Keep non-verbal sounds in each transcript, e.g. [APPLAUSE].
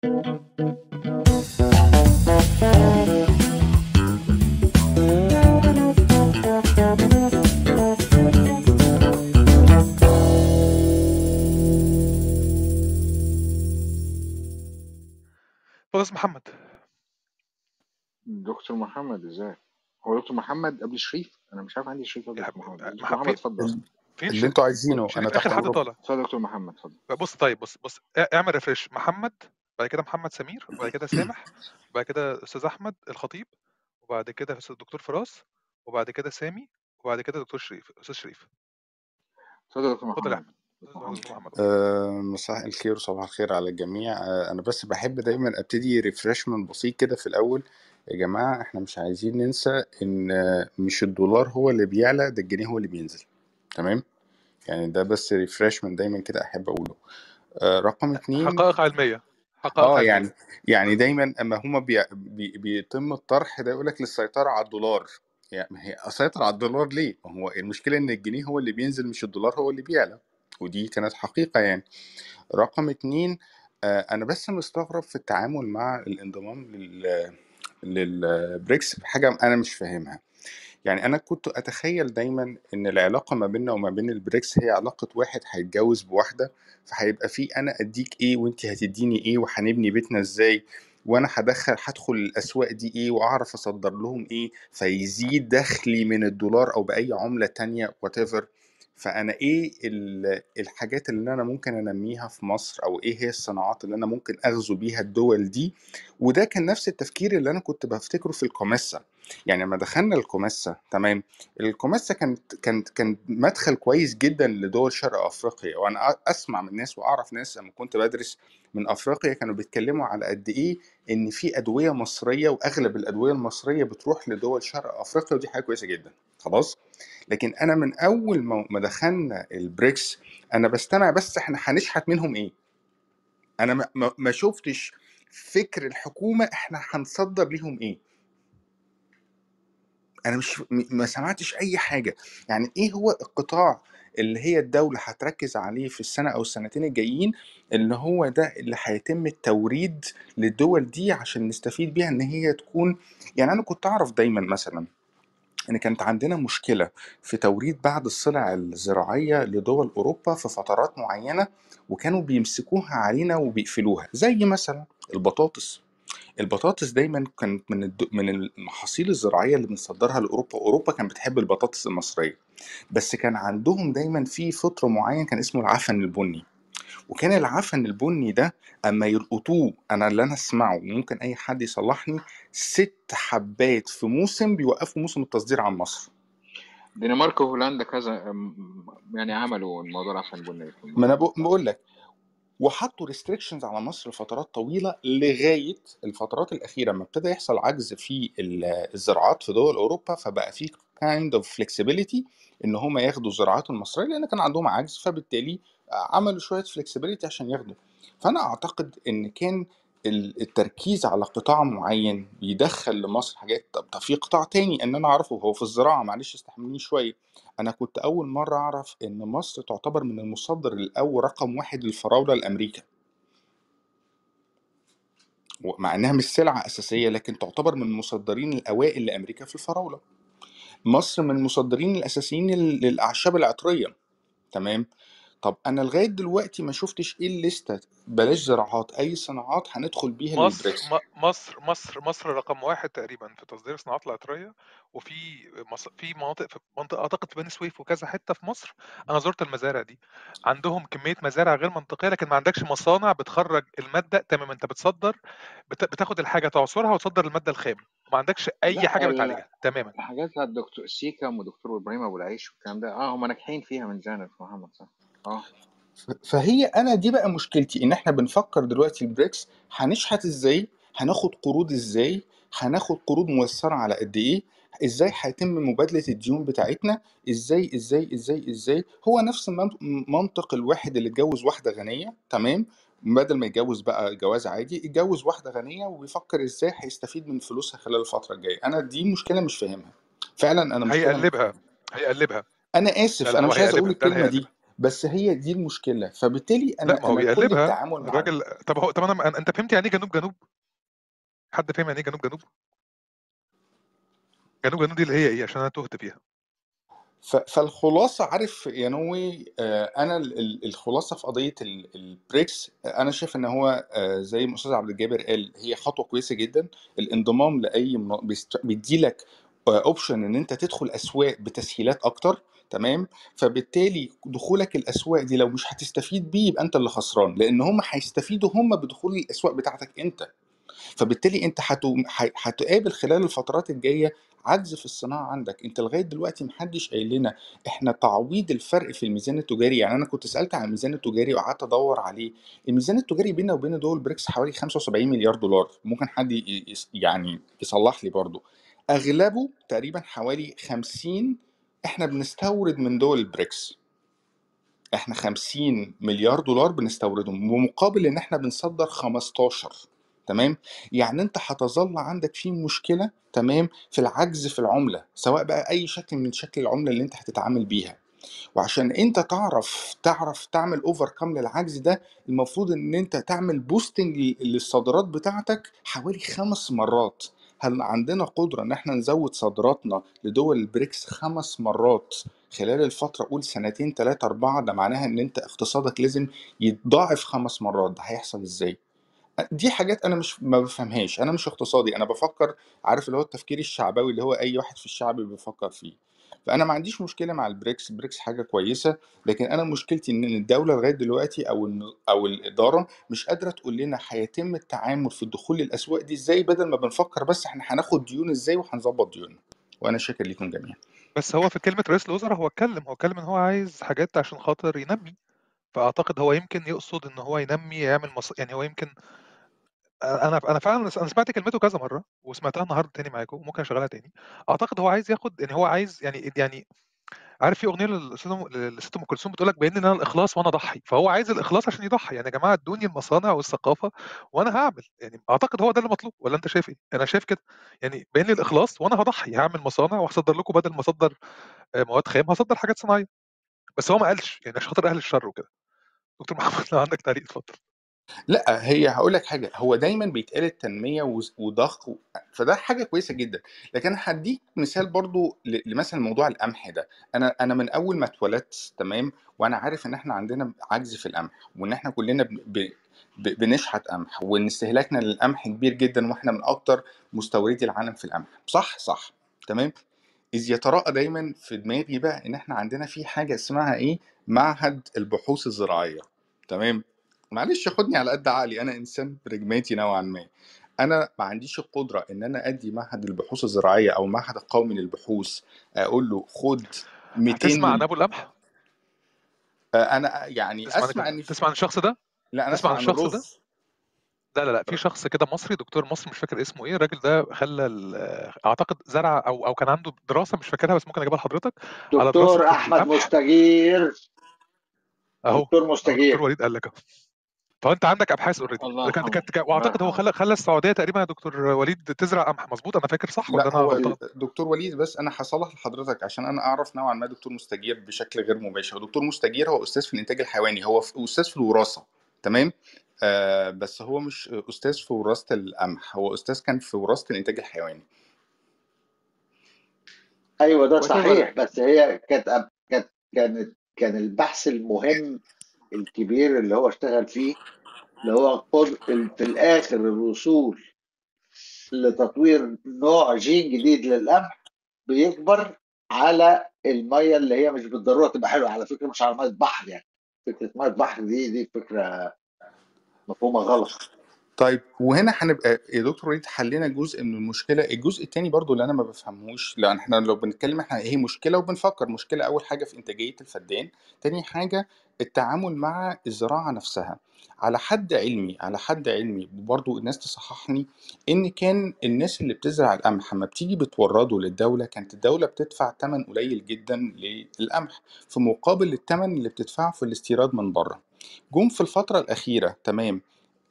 خلاص محمد. دكتور محمد إزاي؟ هو دكتور محمد قبل شريف؟ أنا مش عارف عندي شريف ولا دكتور محمد دكتور محمد اتفضل. اللي أنتوا عايزينه. أنا آخر تحت حد امركم طالع. اتفضل دكتور محمد اتفضل. بص طيب بص بص اعمل refresh محمد بعد كده محمد سمير وبعد كده [COUGHS] سامح وبعد كده أستاذ أحمد الخطيب وبعد كده أستاذ الدكتور فراس وبعد كده سامي وبعد كده دكتور شريف أستاذ شريف. اتفضل دكتور اتفضل محمد أحمد. آه، مساء الخير وصباح الخير على الجميع. آه، أنا بس بحب دايما أبتدي refreshment بسيط كده في الأول. يا جماعة إحنا مش عايزين ننسى إن آه، مش الدولار هو اللي بيعلى ده الجنيه هو اللي بينزل. تمام؟ يعني ده بس refreshment دايما كده أحب أقوله. آه، رقم اتنين حقائق علميه حقائق آه يعني يعني دايما أما هما بي بي بيتم الطرح ده يقول لك للسيطره على الدولار. يعني ما هي اسيطر على الدولار ليه؟ ما هو المشكلة إن الجنيه هو اللي بينزل مش الدولار هو اللي بيعلى. ودي كانت حقيقة يعني. رقم اتنين آه أنا بس مستغرب في التعامل مع الانضمام لل للبريكس حاجة أنا مش فاهمها. يعني أنا كنت أتخيل دايما إن العلاقة ما بيننا وما بين البريكس هي علاقة واحد هيتجوز بواحدة فهيبقى في أنا أديك إيه وانت هتديني إيه وهنبني بيتنا إزاي وأنا هدخل هدخل الأسواق دي إيه وأعرف أصدر لهم إيه فيزيد دخلي من الدولار أو بأي عملة تانية whatever. فأنا إيه ال- الحاجات اللي أنا ممكن أنميها في مصر أو إيه هي الصناعات اللي أنا ممكن أغزو بيها الدول دي؟ وده كان نفس التفكير اللي أنا كنت بفتكره في الكوميسا يعني لما دخلنا الكوميسا تمام؟ الكوميسا كانت كانت كان مدخل كويس جدا لدول شرق أفريقيا. وأنا أسمع من ناس وأعرف ناس لما كنت بدرس من أفريقيا كانوا بيتكلموا على قد إيه إن في أدوية مصرية وأغلب الأدوية المصرية بتروح لدول شرق أفريقيا ودي حاجة كويسة جدا. خلاص؟ لكن أنا من أول ما دخلنا البريكس أنا بستمع بس إحنا هنشحت منهم إيه؟ أنا ما, شفتش فكر الحكومة إحنا هنصدر ليهم إيه؟ أنا مش ما سمعتش أي حاجة. يعني إيه هو القطاع اللي هي الدولة هتركز عليه في السنة أو السنتين الجايين اللي هو ده اللي هيتم التوريد للدول دي عشان نستفيد بيها إن هي تكون يعني أنا كنت أعرف دايما مثلا إن كانت عندنا مشكلة في توريد بعض السلع الزراعية لدول أوروبا في فترات معينة وكانوا بيمسكوها علينا وبيقفلوها. زي مثلا البطاطس. البطاطس دايما كانت من الد... من المحاصيل الزراعية اللي بنصدرها لأوروبا. أوروبا كانت بتحب البطاطس المصرية. بس كان عندهم دايما في فطر معين كان اسمه العفن البني. وكان العفن البني ده أما يلقطوه أنا اللي أنا أسمعه ممكن أي حد يصلحني ست حبات في موسم بيوقفوا موسم التصدير عن مصر. دنمارك وهولندا كذا يعني عملوا الموضوع ده عشان بني في ما أنا بقول لك وحطوا restrictions على مصر لفترات طويلة لغاية الفترات الأخيرة لما ابتدى يحصل عجز في ال- الزراعات في دول أوروبا فبقى في kind of flexibility إن هم ياخدوا الزراعات المصرية لأن كان عندهم عجز فبالتالي عملوا شوية flexibility عشان ياخدوا. فأنا أعتقد إن كان ال- التركيز على قطاع معين بيدخل لمصر حاجات طب في قطاع تاني إن أنا أعرفه. هو في الزراعة معلش استحملوني شوية. أنا كنت أول مرة أعرف إن مصر تعتبر من المصدر الأول رقم واحد للفراولة لأمريكا. مع إنها مش سلعة أساسية لكن تعتبر من المصدرين الأوائل لأمريكا في الفراولة. مصر من المصدرين الأساسيين لل- للأعشاب العطرية تمام؟ طب أنا لغاية دلوقتي ما شفتش إيه الليستة؟ بلاش زراعات أي صناعات هندخل بيها مصر للبريكس. م- مصر مصر مصر رقم واحد تقريبا في تصدير الصناعات العطرية وفي مص... في مناطق في منطقة أعتقد في بني سويف وكذا حتة في مصر. أنا زرت المزارع دي. عندهم كمية مزارع غير منطقية لكن ما عندكش مصانع بتخرج المادة. تمام أنت بتصدر بت... بتاخد الحاجة تعصرها وتصدر المادة الخام ما عندكش أي لا حاجة ال- بتعالجها. تماما. الحاجات بتاعت دكتور سيكم ودكتور إبراهيم أبو العيش والكلام ده آه هم ناجحين فيها من دكتور محمد صح آه. ف- فهي أنا دي بقى مشكلتي إن إحنا بنفكر دلوقتي البريكس هنشحت إزاي هناخد قروض إزاي هناخد قروض ميسره على قد إيه إزاي هيتم مبادلة الديون بتاعتنا إزاي إزاي إزاي إزاي. هو نفس من- منطق الواحد اللي اتجوز واحدة غنية تمام؟ بدل ما يتجوز بقى جواز عادي يتجوز واحدة غنية ويفكر إزاي هيستفيد من فلوسها خلال الفترة الجاية. أنا دي مشكلة مش فاهمها. فعلا أنا مشكله هيقلبها هيقلبها. أنا لا آسف لا أنا هو مش عايز أقول هيقلبها ده اللي الكلمة دي. هيقلبها. بس هي دي المشكلة. فبالتالي لا أنا ما هو كل بيقلبها. التعامل مع الراجل طب هو طب أنا أنت فهمت يعني إيه جنوب جنوب؟ حد فاهم يعني إيه جنوب جنوب؟ جنوب جنوب دي اللي هي إيه؟ عشان أنا تهت فيها. فالخلاصة عارف يا نوي آه، أنا ال- ال- الخلاصة في قضية ال- البريكس آه، أنا شايف إن هو آه، زي ما أستاذ عبد الجابر قال هي خطوة كويسة جدا. الانضمام لأي بيديلك option إن أنت تدخل أسواق بتسهيلات أكتر. تمام؟ فبالتالي دخولك الأسواق دي لو مش هتستفيد بيه يبقى أنت اللي خسران لأن هم هيستفيدوا هم بدخول الأسواق بتاعتك أنت. فبالتالي أنت هتقابل خلال الفترات الجاية عجز في الصناعة عندك. أنت لغاية دلوقتي محدش قايل لنا إحنا تعويض الفرق في الميزان التجاري. يعني أنا كنت سألت عن الميزان التجاري وقعدت أدور عليه. الميزان التجاري بيننا وبين دول بريكس حوالي 75 مليار دولار. ممكن حد يعني يصلح لي برضو أغلبه تقريبا حوالي 50 إحنا بنستورد من دول البريكس. إحنا 50 مليار دولار بنستوردهم بمقابل إن إحنا بنصدر 15 تمام؟ يعني أنت هتظل عندك في مشكلة تمام؟ في العجز في العملة سواء بقى أي شكل من شكل العملة اللي أنت هتتعامل بيها. وعشان أنت تعرف تعرف تعمل overcome للعجز ده المفروض إن أنت تعمل boosting للصادرات بتاعتك حوالي خمس مرات. هل عندنا قدرة إن إحنا نزود صادراتنا لدول البريكس خمس مرات خلال الفترة؟ قول سنتين تلاتة أربعة ده معناها إن أنت اقتصادك لازم يتضاعف خمس مرات. ده هيحصل إزاي؟ دي حاجات أنا مش ما بفهمهاش. أنا مش اقتصادي أنا بفكر عارف اللي هو التفكير الشعبوي اللي هو أي واحد في الشعب بيفكر فيه. فأنا ما عنديش مشكلة مع البريكس البريكس حاجة كويسة لكن أنا مشكلتي إن الدولة لغاية دلوقتي أو أو الإدارة مش قادرة تقول لنا هيتم التعامل في الدخول للاسواق دي إزاي بدل ما بنفكر بس إحنا هناخد ديون إزاي وهنظبط ديوننا. وأنا شاكر ليكم جميعا. بس هو في كلمة رئيس الوزراء هو اتكلم هو اتكلم إن هو عايز حاجات عشان خاطر ينمي. فأعتقد هو يمكن يقصد إن هو ينمي يعمل مص... يعني هو يمكن أنا أنا فعلا أنا سمعت كلمته كذا مرة وسمعتها النهارده تاني معاكم ممكن أشغلها تاني. أعتقد هو عايز ياخد يعني هو عايز يعني يعني عارف في أغنية للست للست أم كلثوم بتقول لك بين أنا الإخلاص وأنا اضحي فهو عايز الإخلاص عشان يضحي. يعني يا جماعة ادوني المصانع والثقافة وأنا هعمل يعني أعتقد هو ده اللي مطلوب ولا أنت شايف إيه؟ أنا شايف كده. يعني لي الإخلاص وأنا هضحي هعمل مصانع وهصدر لكم بدل ما أصدر آه، مواد خام هصدر حاجات صناعية. بس هو ما قالش يعني عشان خاطر أهل الشر وكده. دكتور محمد لو عندك تعليق اتفضل. لأ هي هقول لك حاجة هو دايما بيتقال التنمية وز- وضخ فده حاجة كويسة جدا لكن هديك مثال برضو ل- لمثلا موضوع القمح ده. أنا أنا من أول ما اتولدت تمام؟ وأنا عارف إن إحنا عندنا عجز في القمح وإن إحنا كلنا ب- ب- ب- بنشحت قمح وإن استهلاكنا للقمح كبير جدا وإحنا من أكتر مستوردي العالم في القمح. صح صح. تمام؟ إذ يتراءى دايما في دماغي بقى إن إحنا عندنا في حاجة اسمها إيه؟ معهد البحوث الزراعية. تمام؟ معلش خدني على قد عقلي أنا إنسان برجماتي نوعا ما. أنا ما عنديش القدرة إن أنا أدي معهد البحوث الزراعية أو معهد القومي للبحوث أقول له خد 200 هتسمع عن مل... أبو القمح؟ آه، أنا يعني تسمع أسمع عن إن في... تسمع عن الشخص ده؟ لا أنا تسمع أسمع عن عن الشخص ده؟ لا لا لا في شخص كده مصري دكتور مصري مش فاكر اسمه إيه الراجل ده خلى ال- أعتقد زرع أو أو كان عنده دراسة مش فاكرها بس ممكن أجيبها لحضرتك على دكتور دراسه احمد مستجير. أهو دكتور اهو دكتور مستجير وليد قال لك أهو. فأنت عندك أبحاث already كانت كانت وأعتقد هو خلى خلى السعودية تقريبا يا دكتور وليد تزرع قمح. مظبوط؟ أنا فاكر صح ولا لا أنا هو الدكتور وليد بس أنا هصلح لحضرتك عشان أنا أعرف نوعا ما دكتور مستجير بشكل غير مباشر. دكتور مستجير هو أستاذ في الإنتاج الحيواني. هو في أستاذ في الوراثة. تمام؟ آه بس هو مش أستاذ في وراثة القمح. هو أستاذ كان في وراثة الإنتاج الحيواني. أيوه ده صحيح. بس هي كانت كانت كانت كان البحث المهم الكبير اللي هو اشتغل فيه اللي هو في الآخر الوصول لتطوير نوع جين جديد للقمح بيكبر على المية اللي هي مش بالضرورة تبقى حلوة. على فكرة مش على مية بحر يعني. فكرة مية بحر دي دي فكرة مفهومة غلط. طيب وهنا هنبقى يا دكتور وليد حلينا جزء من المشكلة. الجزء الثاني برضو اللي أنا ما بفهمهوش لأن إحنا لو بنتكلم إحنا هي مشكلة وبنفكر. مشكلة أول حاجة في إنتاجية الفدان تاني حاجة التعامل مع الزراعة نفسها. على حد علمي على حد علمي برضو الناس تصححني إن كان الناس اللي بتزرع القمح لما بتيجي بتورده للدولة كانت الدولة بتدفع ثمن قليل جدا للقمح في مقابل الثمن اللي بتدفعه في الاستيراد من بره. جم في الفترة الأخيرة تمام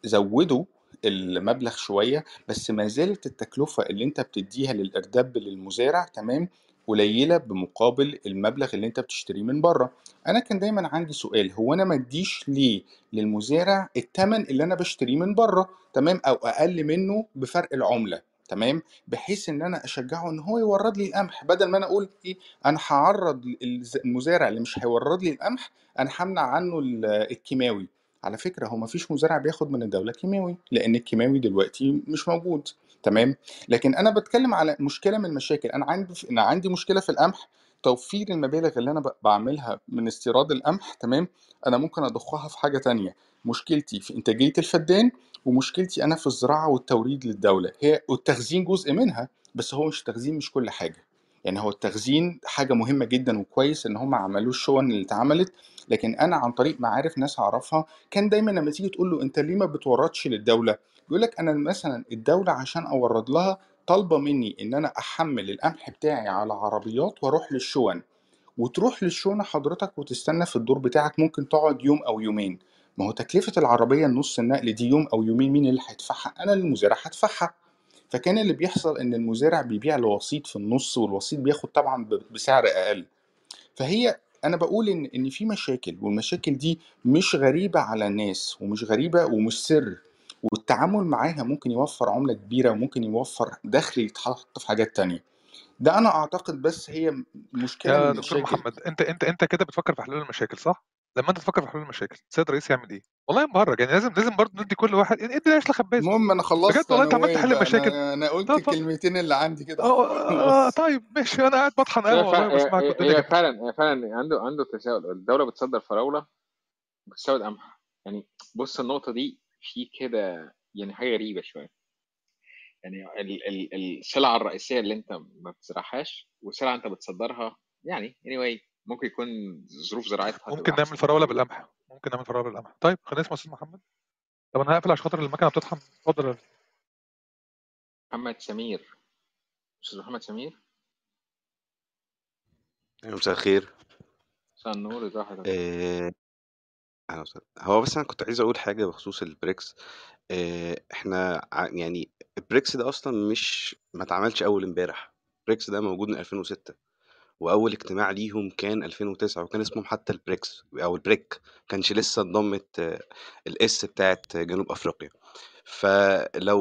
زودوا المبلغ شوية بس ما زالت التكلفة اللي أنت بتديها للإرداب للمزارع تمام؟ قليلة بمقابل المبلغ اللي أنت بتشتريه من بره. أنا كان دايما عندي سؤال هو أنا ما أديش ليه للمزارع الثمن اللي أنا بشتريه من بره تمام؟ أو أقل منه بفرق العملة تمام؟ بحيث إن أنا أشجعه إن هو يورد لي القمح بدل ما أنا أقول إيه أنا هعرض المزارع اللي مش هيورد لي القمح أنا همنع عنه ال- الكيماوي. على فكرة هو ما فيش مزارع بياخد من الدولة كيماوي لأن الكيماوي دلوقتي مش موجود تمام؟ لكن أنا بتكلم على مشكلة من المشاكل. أنا عندي أنا عندي مشكلة في القمح توفير المبالغ اللي أنا ب- بعملها من استيراد القمح تمام؟ أنا ممكن أضخها في حاجة تانية. مشكلتي في إنتاجية الفدان ومشكلتي أنا في الزراعة والتوريد للدولة. هي والتخزين جزء منها بس هو مش التخزين مش كل حاجة. يعني هو التخزين حاجة مهمة جدا وكويس إن هم عملوا الشون اللي اتعملت لكن أنا عن طريق معارف ناس أعرفها كان دايما لما تيجي تقول له أنت ليه ما بتوردش للدولة؟ يقول لك أنا مثلا الدولة عشان أورد لها طالبة مني إن أنا أحمل القمح بتاعي على عربيات وأروح للشون وتروح للشونه حضرتك وتستنى في الدور بتاعك ممكن تقعد يوم أو يومين. ما هو تكلفة العربية النص النقل دي يوم أو يومين مين اللي هيدفعها؟ أنا المزارع هدفعها. فكان اللي بيحصل إن المزارع بيبيع لوسيط في النص والوسيط بياخد طبعا بسعر أقل. فهي أنا بقول إن إن في مشاكل والمشاكل دي مش غريبة على الناس ومش غريبة ومش سر. والتعامل معاها ممكن يوفر عملة كبيرة وممكن يوفر دخل يتحط في حاجات تانية. ده أنا أعتقد بس هي مشكلة يا من دكتور المشاكل. محمد أنت أنت أنت كده بتفكر في حلول المشاكل صح؟ لما أنت تفكر في حلول المشاكل السيد الرئيس يعمل إيه؟ والله مبهرج يعني لازم لازم برضه ندي كل واحد ادي العيش لخبازة. المهم أنا بجد خلصت والله أنت عمال وائل تحل بقى المشاكل؟ أنا أنا قلت لا اتفضل. الكلمتين اللي عندي كده. آه آه، خلاص [LAUGHS] طيب ماشي أنا قاعد بطحن هي قهوة والله فعلا وبسمعك هي, والدنيا هي جميله فعلا هي فعلا عنده عنده تساؤل. الدولة بتصدر فراولة بتستورد قمح. يعني بص النقطة دي في كده يعني حاجة غريبة شوية. يعني ال ال السلعة الرئيسية اللي أنت ما بتزرعهاش وسلعة أنت بتصدرها يعني anyway ممكن يكون ظروف زراعتها ممكن نعمل فراولة بالقمح. ممكن نعمل فراولة بالقمح. طيب خلينا نسمع أستاذ محمد. طب أنا هقفل عشان خاطر المكنة بتطحن اتفضل يا محمد سمير. أستاذ محمد سمير؟ مساء الخير. مساء النور ازي حضرتك؟ آه، أهلا وسهلا. هو بس أنا كنت عايز أقول حاجة بخصوص البريكس. آه، إحنا ع- يعني البريكس ده أصلا مش ما اتعملش أول إمبارح. البريكس ده موجود من 2006 وأول اجتماع ليهم كان 2009 وكان اسمهم حتى البريكس أو البريك كانش لسه انضمت آه، ال S بتاعت جنوب أفريقيا. فلو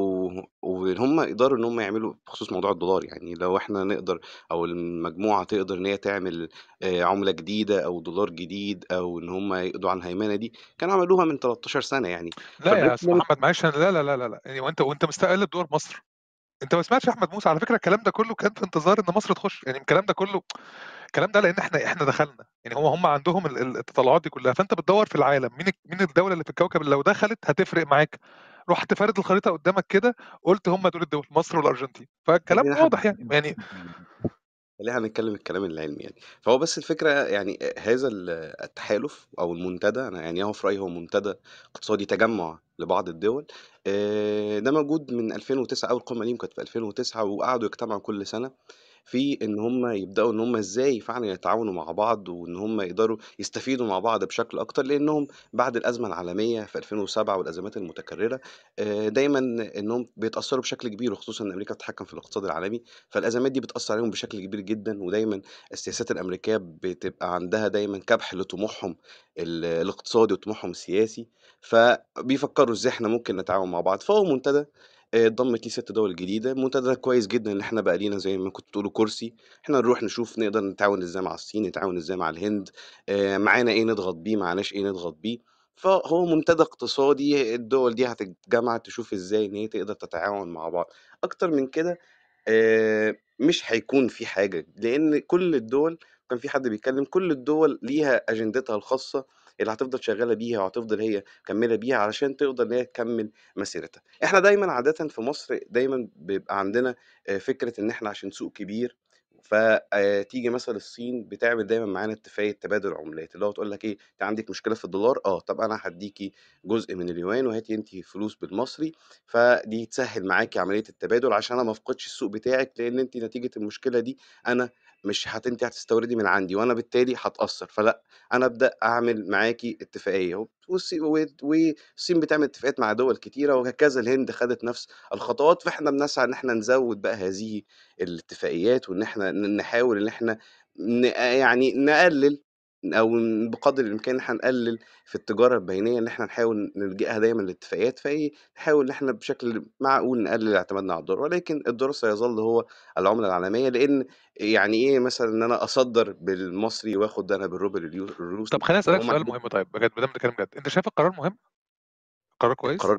وهم يقدروا إن هم يعملوا بخصوص موضوع الدولار يعني لو إحنا نقدر أو المجموعة تقدر إن هي تعمل آه، عملة جديدة أو دولار جديد أو إن هم يقضوا على الهيمنة دي كانوا عملوها من 13 سنة يعني. لا يا أستاذ محمد معلش لا لا لا لا يعني وأنت وأنت مستقل بدول مصر. انت ما سمعتش احمد موسى؟ على فكرة الكلام ده كله كان في انتظار إن مصر تخش. يعني الكلام ده كله الكلام ده لأن إحنا إحنا دخلنا. يعني هم هم عندهم ال- ال- التطلعات دي كلها. فأنت بتدور في العالم مين مين الدولة اللي في الكوكب اللي لو دخلت هتفرق معاك. رحت فارد الخريطة قدامك كده قلت هم دول الدول مصر والأرجنتين. فالكلام واضح يعني. يعني خلينا هنتكلم الكلام العلمي يعني. فهو بس الفكرة يعني هذا ال- التحالف أو المنتدى أنا يعني هو في رأيي هو منتدى اقتصادي تجمع لبعض الدول. آه، ده موجود من 2009 أول قمة ليهم كانت في 2009 وقعدوا يجتمعوا كل سنة. في إن هم يبدأوا إن هم إزاي فعلا يتعاونوا مع بعض وإن هم يقدروا يستفيدوا مع بعض بشكل أكتر لأنهم بعد الأزمة العالمية في 2007 والأزمات المتكررة آه، دايما إنهم بيتأثروا بشكل كبير وخصوصا إن أمريكا بتتحكم في الاقتصاد العالمي فالأزمات دي بتأثر عليهم بشكل كبير جدا ودايما السياسات الأمريكية بتبقى عندها دايما كبح لطموحهم ال- الاقتصادي وطموحهم السياسي فبيفكروا إزاي إحنا ممكن نتعاون مع بعض فهو منتدى آه، اتضمت ليه ست دول جديده المنتدى ده كويس جدا ان إحنا بقى لينا زي ما كنت تقولوا كرسي. إحنا نروح نشوف نقدر نتعاون إزاي مع الصين نتعاون إزاي مع الهند آه، معانا إيه نضغط بيه معناش إيه نضغط بيه. فهو منتدى اقتصادي الدول دي هتتجمع تشوف إزاي إن هي تقدر تتعاون مع بعض. أكتر من كده آه، مش هيكون في حاجة لأن كل الدول كان في حد بيتكلم كل الدول ليها أجندتها الخاصة اللي هتفضل شغالة بيها وهتفضل هي مكملة بيها علشان تقدر إن هي تكمل مسيرتها. إحنا دايما عادة في مصر دايما بيبقى عندنا آه، فكرة إن إحنا عشان سوق كبير فتيجي مثلا الصين بتعمل دايما معانا اتفاقية تبادل عملات اللي هو تقول لك إيه أنت عندك مشكلة في الدولار آه طب أنا هديكي جزء من اليوان وهاتي انت فلوس بالمصري فدي تسهل معاكي عملية التبادل عشان أنا ما أفقدش السوق بتاعك لأن انت نتيجة المشكلة دي أنا مش هت انت هتستوردي من عندي وأنا بالتالي هتأثر. فلأ أنا أبدأ أعمل معاكي و- والصين بتعمل اتفاقات مع دول كتيرة وهكذا الهند خدت نفس الخطوات. فإحنا بنسعى إن إحنا نزود بقى هذه الاتفاقيات وإن إحنا ن- نحاول إن إحنا ن- يعني نقلل أو بقدر الإمكان إن إحنا نقلل في التجارة البينية إن إحنا نحاول نلجئها دايما للاتفاقيات فايه نحاول إن إحنا بشكل معقول نقلل اعتمادنا على الدولار ولكن الدولار سيظل هو العملة العالمية لأن يعني إيه مثلا إن أنا أصدر بالمصري وآخد أنا بالروبل اليو- الروسي طب خليني أسألك هم سؤال مهم طيب بجد ما دام بنتكلم جد أنت شايف القرار مهم؟ قرار كويس؟ القرار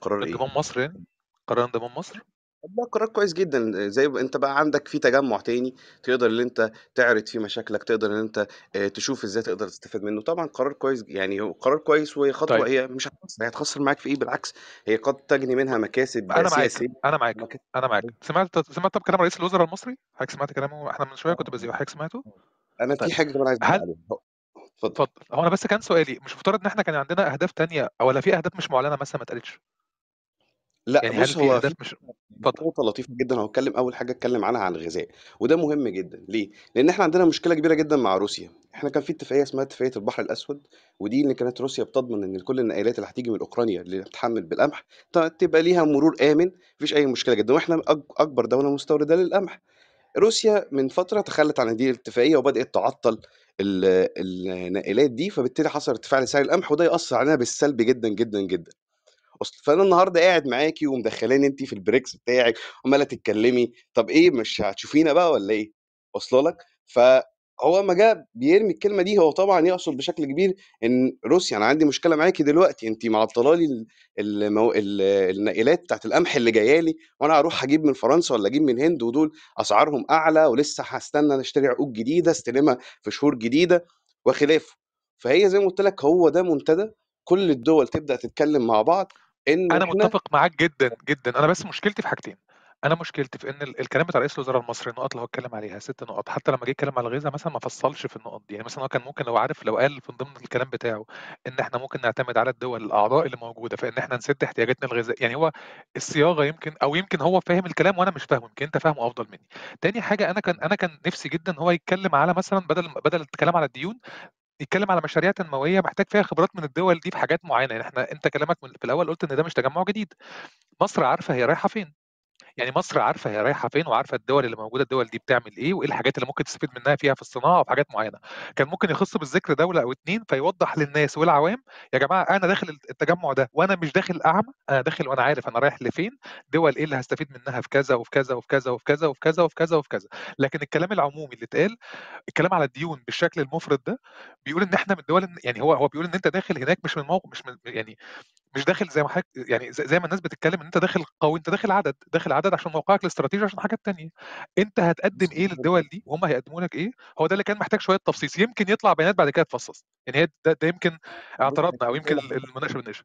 قرار إيه انضمام مصر يعني؟ قرار انضمام مصر؟ ده قرار كويس جدا زي ما انت بقى عندك في تجمع تاني تقدر ان انت تعرض فيه مشاكلك تقدر ان انت آه، تشوف إزاي تقدر تستفاد منه. طبعا قرار كويس يعني هو قرار كويس وهي خطوة طيب. هي مش هتخسر هي هتخسر معاك في إيه؟ بالعكس هي قد تجني منها مكاسب أنا معاك أنا معاك أنا معاك. سمعت سمعت طب كلام رئيس الوزراء المصري؟ حضرتك سمعت كلامه؟ إحنا من شوية كنت بذيعه حضرتك سمعته؟ أنا في طيب. حاجة كمان عايز أقول هل عليها. اتفضل. اتفضل. هو أنا بس كان سؤالي مش مفترض إن إحنا كان عندنا أهداف تانية أو ولا في أهداف مش معلنة مثلا ما اتقالتش؟ لأ يعني هل بص في هو في مش اتفضل. نقطة لطيفة جدا هتكلم أول حاجة اتكلم عنها عن الغذاء وده مهم جدا. ليه؟ لأن إحنا عندنا مشكلة كبيرة جدا مع روسيا. إحنا كان في اتفاقية اسمها اتفاقية البحر الأسود ودي اللي كانت روسيا بتضمن إن كل النقلات اللي هتيجي من أوكرانيا اللي بتحمل بالقمح ت- تبقى ليها مرور آمن مفيش أي مشكلة جدا. وإحنا أك- أكبر دولة مستوردة للقمح. روسيا من فترة تخلت عن هذه الاتفاقية وبدأت تعطل ال- الناقلات دي فبالتالي حصل ارتفاع لسعر القمح وده يأثر علينا بالسلب جدا جدا جدا. اصل فأنا النهارده قاعد معاكي ومدخلاني انت في البريكس بتاعك وعماله تتكلمي طب إيه مش هتشوفينا بقى ولا إيه؟ واصلة لك؟ فهو أما جه بيرمي الكلمة دي هو طبعا يقصد بشكل كبير إن روسيا أنا عندي مشكلة معاكي دلوقتي انت معطلة لي ال- المو... بتاعت القمح اللي جاية لي وأنا هروح أجيب من فرنسا ولا أجيب من الهند ودول أسعارهم أعلى ولسه هستنى اشتري عقود جديدة استلمها في شهور جديدة وخلافه. فهي زي ما قلت لك هو ده منتدى كل الدول تبدأ تتكلم مع بعض إن أنا إحنا متفق معاك جدا جدا. أنا بس مشكلتي في حاجتين. أنا مشكلتي في إن ال- الكلام بتاع رئيس الوزراء المصري النقط اللي هو اتكلم عليها ست نقط حتى لما جه يتكلم على الغذاء مثلا ما فصلش في النقط دي. يعني مثلا هو كان ممكن لو عارف لو قال في ضمن الكلام بتاعه إن إحنا ممكن نعتمد على الدول الأعضاء اللي موجودة في ان إحنا نسد احتياجاتنا الغذائيه يعني هو الصياغة يمكن أو يمكن هو فاهم الكلام وأنا مش فاهمه يمكن أنت فاهمه أفضل مني. تاني حاجة أنا كان أنا كان نفسي جدا هو يتكلم على مثلا بدل بدل الكلام على الديون يتكلم على مشاريع تنموية محتاج فيها خبرات من الدول دي في حاجات معينة. يعني إحنا أنت كلامك في الأول قلت إن ده مش تجمع جديد. مصر عارفة هي رايحة فين. يعني مصر عارفة هي رايحة فين وعارفة الدول اللي موجودة الدول دي بتعمل إيه وإيه الحاجات اللي ممكن تستفيد منها فيها في الصناعة وفي حاجات معينة. كان ممكن يخص بالذكر دولة أو اتنين فيوضح للناس والعوام يا جماعة أنا داخل التجمع ده وأنا مش داخل أعمى أنا داخل وأنا عارف أنا رايح لفين دول إيه اللي هستفيد منها في كذا وفي كذا وفي كذا وفي كذا وفي كذا وفي كذا وفي كذا. لكن الكلام العمومي اللي اتقال الكلام على الديون بالشكل المفرط ده بيقول إن إحنا من الدول يعني هو هو بيقول إن أنت داخل هناك مش من موقع مش من يعني مش داخل زي ما حضرتك يعني زي ما الناس بتتكلم إن أنت داخل قوي أنت داخل عدد داخل عدد عشان موقعك الاستراتيجي عشان حاجات تانية. أنت هتقدم إيه للدول دي؟ وهم هيقدموا لك إيه؟ هو ده اللي كان محتاج شوية تفصيص. يمكن يطلع بيانات بعد كده تفصص. يعني هي ده, ده يمكن اعتراضنا أو يمكن المناقشة بالنقاش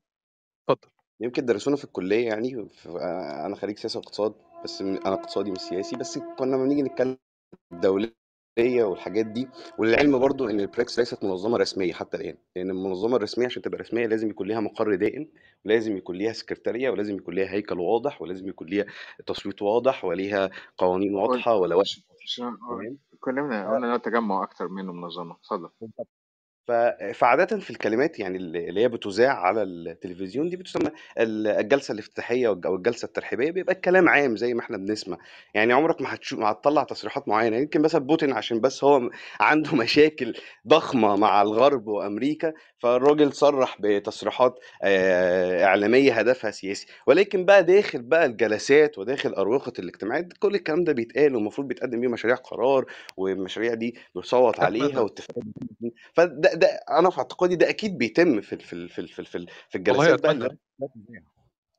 اتفضل. يمكن درسونا في الكلية يعني في أنا خريج سياسة واقتصاد بس أنا اقتصادي مش سياسي بس كنا لما بنيجي نتكلم الدوليه والحاجات دي وللعلم برضو إن البريكس ليست منظمة رسمية حتى الآن لأن المنظمة الرسمية عشان تبقى رسمية لازم يكون ليها مقر دائم ولازم يكون ليها سكرتارية ولازم يكون ليها هيكل واضح ولازم يكون ليها تصويت واضح وليها قوانين واضحة ولوائح تمام؟ كلمنا قلنا ان هو تجمع أكتر منه منظمة اتفضل. ف... فعادة في الكلمات يعني اللي هي بتذاع على التلفزيون دي بتسمى ال- الجلسة الافتتاحية والج- أو الجلسة الترحيبية بيبقى الكلام عام زي ما إحنا بنسمع. يعني عمرك ما هتشوف ما هتطلع تصريحات معينة. يمكن مثلا بوتين عشان بس هو م- عنده [LAUGHS] مشاكل ضخمة مع الغرب وأمريكا فالراجل صرح بتصريحات إعلامية هدفها سياسي. ولكن بقى داخل بقى الجلسات وداخل أروقة الاجتماعات كل الكلام ده بيتقال والمفروض بيتقدم بيه مشاريع قرار والمشاريع دي بيصوت عليها واتفاقات فده ده أنا في اعتقادي ده أكيد بيتم في ال- في ال- في ال- في ال- في ال- في والله الجلسات بقى اللي.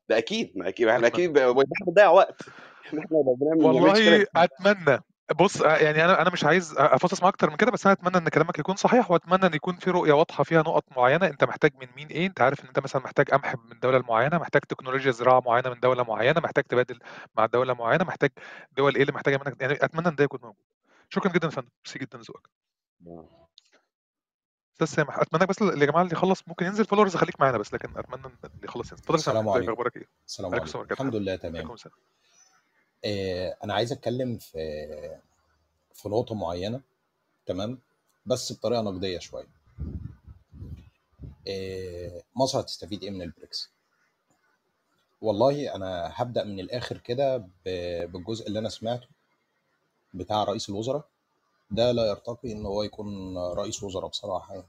ده أكيد ما أكيد إحنا أتمنى. أكيد ب- إحنا بنضيع وقت. [LAUGHS] إحنا لو بنعمل ما بنعملش كده والله أتمنى. بص آه، يعني أنا أنا مش عايز أفصص معاك أكتر من كده بس أنا أتمنى إن كلامك يكون صحيح وأتمنى إن يكون في رؤية واضحة فيها نقط معينة. أنت محتاج من مين إيه؟ أنت عارف إن أنت مثلا محتاج قمح من دولة معينة محتاج تكنولوجيا زراعة معينة من دولة معينة محتاج تبادل مع دولة معينة محتاج دول إيه اللي محتاجة منك؟ يعني أتمنى إن ده يكون موجود. شكرا جدا يا فندم. ميرسي جدا لذوقك. أستاذ سامح أتمنى بس يا جماعة اللي يخلص ممكن ينزل followers خليك معانا بس لكن أتمنى اللي يخلص ينزل. اتفضل السلام عليكم. أخبارك إيه؟ السلام عليكم الحمد لله تمام. آه، أنا عايز أتكلم في في نقطة معينة تمام؟ بس بطريقة نقدية شوية. إيه، مصر هتستفيد إيه من البريكس؟ والله أنا هبدأ من الآخر كده بالجزء اللي أنا سمعته بتاع رئيس الوزراء. ده لا يرتقي إن هو يكون رئيس وزراء بصراحة يعني.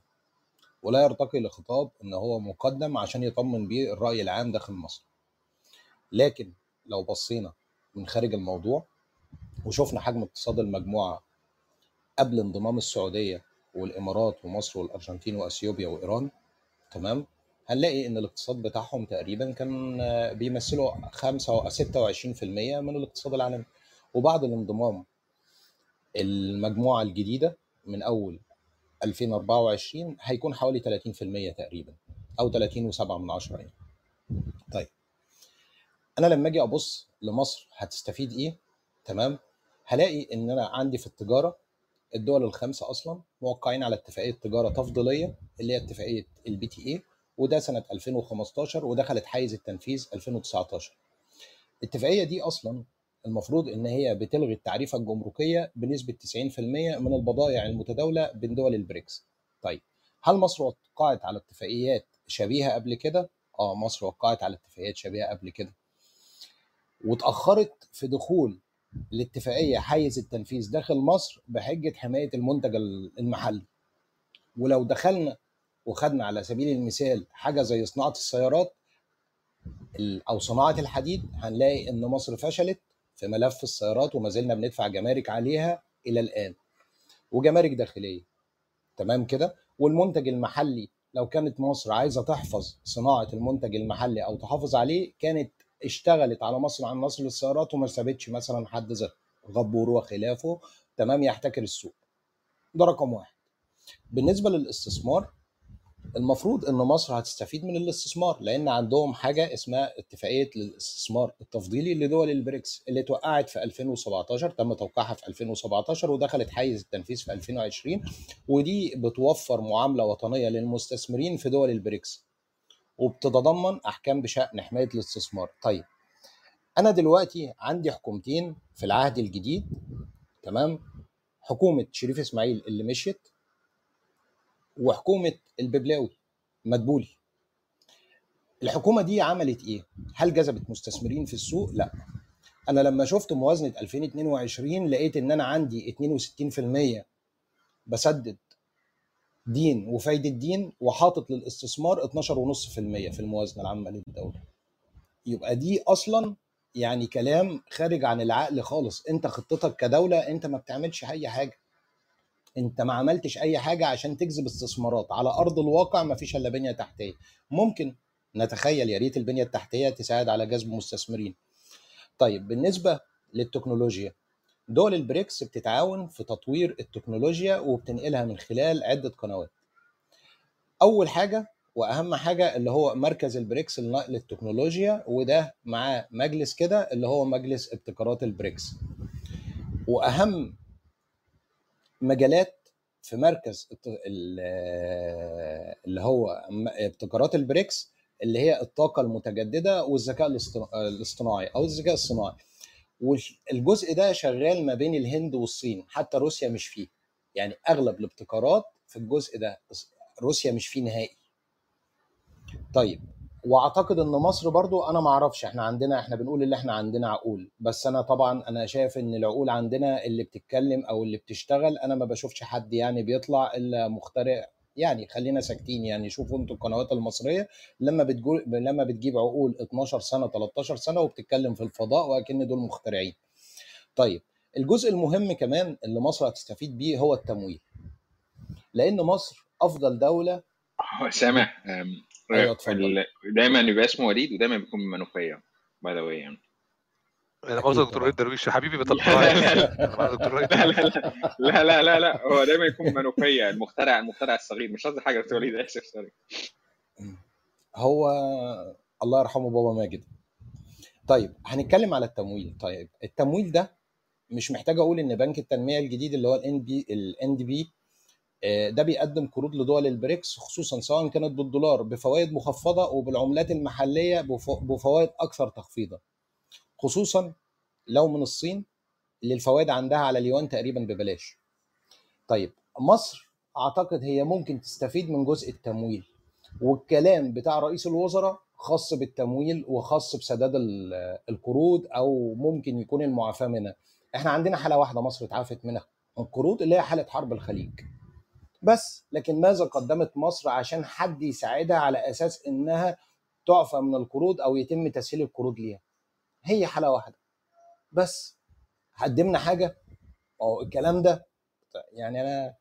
ولا يرتقي لخطاب إن هو مقدم عشان يطمن بيه الرأي العام داخل مصر. لكن لو بصينا من خارج الموضوع وشفنا حجم اقتصاد المجموعة قبل انضمام السعودية والإمارات ومصر والأرجنتين وإثيوبيا وإيران تمام؟ هنلاقي إن الاقتصاد بتاعهم تقريبا كان بيمثلوا 5 و 26% من الاقتصاد العالمي. وبعد الانضمام المجموعة الجديدة من أول 2024 هيكون حوالي 30% تقريبا أو 30.7 من عشرة يعني. طيب أنا لما أجي أبص لمصر هتستفيد إيه؟ تمام؟ هلاقي إن أنا عندي في التجارة الدول الخمسه أصلا موقعين على اتفاقية تجارة تفضيلية اللي هي اتفاقية ال PTA وده سنة 2015 ودخلت حيز التنفيذ 2019 الاتفاقية دي أصلا المفروض إن هي بتلغي التعريفة الجمركية بنسبة 90% من البضائع المتداولة بين دول البريكس. طيب هل مصر وقعت على اتفاقيات شبيهة قبل كده؟ آه مصر وقعت على اتفاقيات شبيهة قبل كده. واتأخرت في دخول الاتفاقية حيز التنفيذ داخل مصر بحجة حماية المنتج المحلي. ولو دخلنا وخدنا على سبيل المثال حاجة زي صناعة السيارات ال- أو صناعة الحديد هنلاقي إن مصر فشلت في ملف السيارات وما زلنا بندفع جمارك عليها إلى الآن. وجمارك داخلية. تمام كده؟ والمنتج المحلي لو كانت مصر عايزة تحفظ صناعة المنتج المحلي أو تحافظ عليه كانت اشتغلت على مصنع مصر للسيارات وما سابتش مثلا حد زي غبور وخلافه تمام؟ يحتكر السوق. ده رقم واحد. بالنسبة للاستثمار المفروض إن مصر هتستفيد من الاستثمار لأن عندهم حاجة اسمها اتفاقية الاستثمار التفضيلي لدول البريكس اللي اتوقعت في 2017 تم توقيعها في 2017 ودخلت حيز التنفيذ في 2020 ودي بتوفر معاملة وطنية للمستثمرين في دول البريكس وبتتضمن أحكام بشأن حماية الاستثمار. طيب أنا دلوقتي عندي حكومتين في العهد الجديد تمام؟ حكومة شريف إسماعيل اللي مشيت وحكومة الببلاوي مدبولي الحكومة دي عملت إيه؟ هل جذبت مستثمرين في السوق؟ لا. أنا لما شفت موازنة 2022 لقيت إن أنا عندي 62% بسدد دين وفايدة دين وحاطط للاستثمار 12.5% في الموازنة العامة للدولة. يبقى دي أصلا يعني كلام خارج عن العقل خالص. أنت خطتك كدولة أنت ما بتعملش أي حاجة. انت ما عملتش اي حاجة عشان تجذب استثمارات. على أرض الواقع ما فيش إلا بنية تحتية. ممكن نتخيل يا ريت البنية التحتية تساعد على جذب مستثمرين. طيب بالنسبة للتكنولوجيا دول البريكس بتتعاون في تطوير التكنولوجيا وبتنقلها من خلال عدة قنوات. أول حاجة وأهم حاجة اللي هو مركز البريكس لنقل التكنولوجيا وده معاه مجلس كده اللي هو مجلس ابتكارات البريكس. وأهم مجالات في مركز اللي هو ابتكارات البريكس اللي هي الطاقة المتجددة والذكاء الاصطنا- الاصطناعي أو الذكاء الصناعي. والجزء ده شغال ما بين الهند والصين حتى روسيا مش فيه. يعني أغلب الابتكارات في الجزء ده روسيا مش فيه نهائي. طيب واعتقد ان مصر برضو أنا ما أعرفش إحنا عندنا إحنا بنقول اللي إحنا عندنا عقول. بس أنا طبعا أنا شايف ان العقول عندنا اللي بتتكلم أو اللي بتشتغل أنا ما بشوفش حد يعني بيطلع إلا مخترع يعني خلينا ساكتين يعني شوفوا أنتوا القنوات المصرية لما بتقول لما بتجيب عقول 12 سنة 13 سنة وبتتكلم في الفضاء وأكن دول مخترعين. طيب الجزء المهم كمان اللي مصر هتستفيد بيه هو التمويل. لأن مصر أفضل دولة سامح أم، أيوه اتفضل. ال- دايما بيبقى اسمه وليد ودايما بيكون من منوفية by the way يعني. أنا أكيد دكتور وليد درويش يا حبيبي بتلقائي لا لا لا. لا لا لا لا لا لا هو دايما يكون من منوفية المخترع المخترع الصغير. مش قصدي حاجة دكتور وليد آسف sorry. هو الله يرحمه بابا ماجد. طيب هنتكلم على التمويل. طيب التمويل ده مش محتاج أقول إن بنك التنمية الجديد اللي هو ال NB ال NDB ده بيقدم قروض لدول البريكس خصوصا سواء كانت بالدولار بفوائد مخفضة وبالعملات المحلية بف- بفوائد أكثر تخفيضا. خصوصا لو من الصين اللي الفوائد عندها على اليوان تقريبا ببلاش. طيب مصر أعتقد هي ممكن تستفيد من جزء التمويل والكلام بتاع رئيس الوزراء خاص بالتمويل وخاص بسداد ال- القروض أو ممكن يكون المعافاة منها. إحنا عندنا حالة واحدة مصر اتعافت منها القروض اللي هي حالة حرب الخليج. بس لكن ماذا قدمت مصر عشان حد يساعدها على أساس إنها تعفى من القروض أو يتم تسهيل القروض ليها؟ هي حالة واحدة. بس قدمنا حاجة؟ أو الكلام ده يعني أنا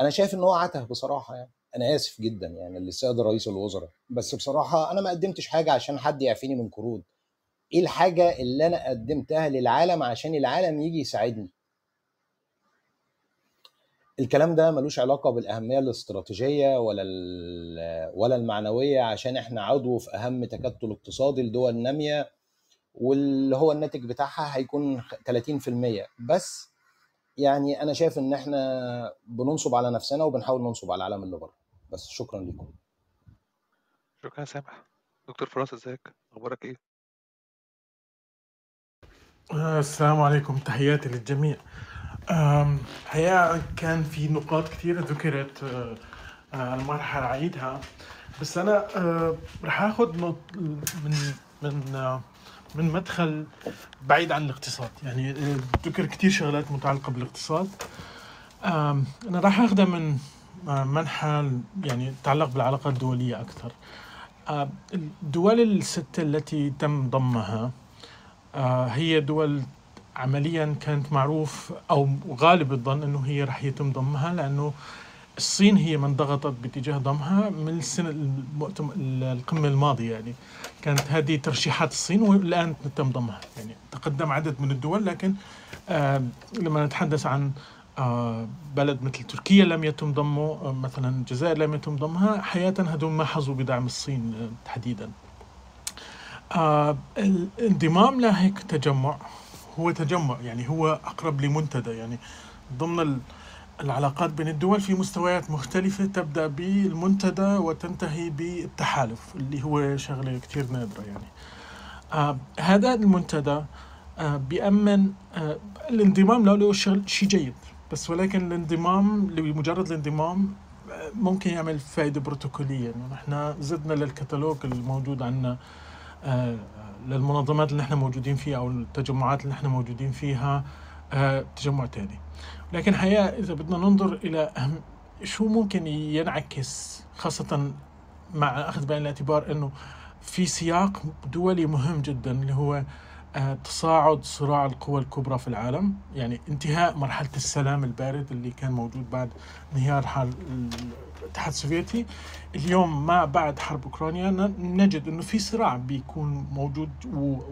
أنا شايف إن هو عته بصراحة يعني. أنا آسف جدا يعني للسيد رئيس الوزراء. بس بصراحة أنا ما قدمتش حاجة عشان حد يعفيني من قروض. إيه الحاجة اللي أنا قدمتها للعالم عشان العالم يجي يساعدني؟ الكلام ده ملوش علاقة بالأهمية الاستراتيجية ولا ال- ولا المعنوية عشان إحنا عضو في أهم تكتل اقتصادي لدول نامية واللي هو الناتج بتاعها هيكون 30% بس يعني أنا شايف إن إحنا بننصب على نفسنا وبنحاول ننصب على العالم اللي بره. بس شكرا لكم شكرا سامح. دكتور فراس إزيك؟ أخبارك إيه؟ السلام عليكم. تحياتي للجميع. الحقيقة كان في نقاط كثيرة ذكرت آه، آه، ما راح أعيدها. بس أنا آه، راح نط- من من من مدخل بعيد عن الاقتصاد. يعني ذكر كثير شغلات متعلقة بالاقتصاد. أنا راح أخذها من منحى يعني تتعلق بالعلاقات الدولية أكثر. الدول الستة التي تم ضمها هي دول عمليا كانت معروف أو غالب الظن إنه هي رح يتم ضمها لأنه الصين هي من ضغطت باتجاه ضمها من السنة المؤتم... القمة الماضية يعني. كانت هذه ترشيحات الصين والآن تم ضمها يعني. تقدم عدد من الدول لكن آه لما نتحدث عن آه بلد مثل تركيا لم يتم ضمه آه مثلا الجزائر لم يتم ضمها حياة هدول ما حظوا بدعم الصين آه تحديدا. آه الانضمام لهيك تجمع. هو تجمع يعني هو أقرب لمنتدى. يعني ضمن ال- العلاقات بين الدول في مستويات مختلفة تبدأ بالمنتدى وتنتهي بالتحالف اللي هو شغلة كتير نادرة يعني. آه هذا المنتدى آه بيأمن آه الانضمام له له شغل شيء جيد بس ولكن الانضمام لمجرد الانضمام آه، ممكن يعمل فائدة بروتوكولية انه نحن زدنا للكتالوج الموجود عندنا آه، للمنظمات اللي نحن موجودين فيها أو التجمعات اللي نحن موجودين فيها آه، تجمع تاني. لكن حقيقة إذا بدنا ننظر إلى أهم شو ممكن ينعكس خاصة مع أخذ بعين الاعتبار أنه في سياق دولي مهم جدا اللي هو آه، تصاعد صراع القوى الكبرى في العالم. يعني انتهاء مرحلة السلام البارد اللي كان موجود بعد انهيار حال الاتحاد السوفيتي اليوم ما بعد حرب أوكرانيا ن- نجد إنه في صراع بيكون موجود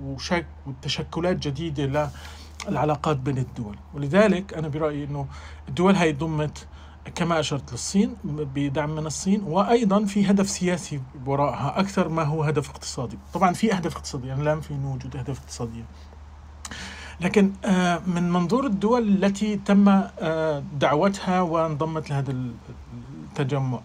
وشك وتشكلات جديدة للعلاقات بين الدول. ولذلك أنا برأيي إنه الدول هاي ضمت كما أشرت للصين بدعم من الصين وأيضا في هدف سياسي وراءها أكثر ما هو هدف اقتصادي. طبعا في اهداف اقتصاديه يعني لا في وجود اهداف اقتصاديه لكن آه، من منظور الدول التي تم آه، دعوتها وانضمت لهذا التجمع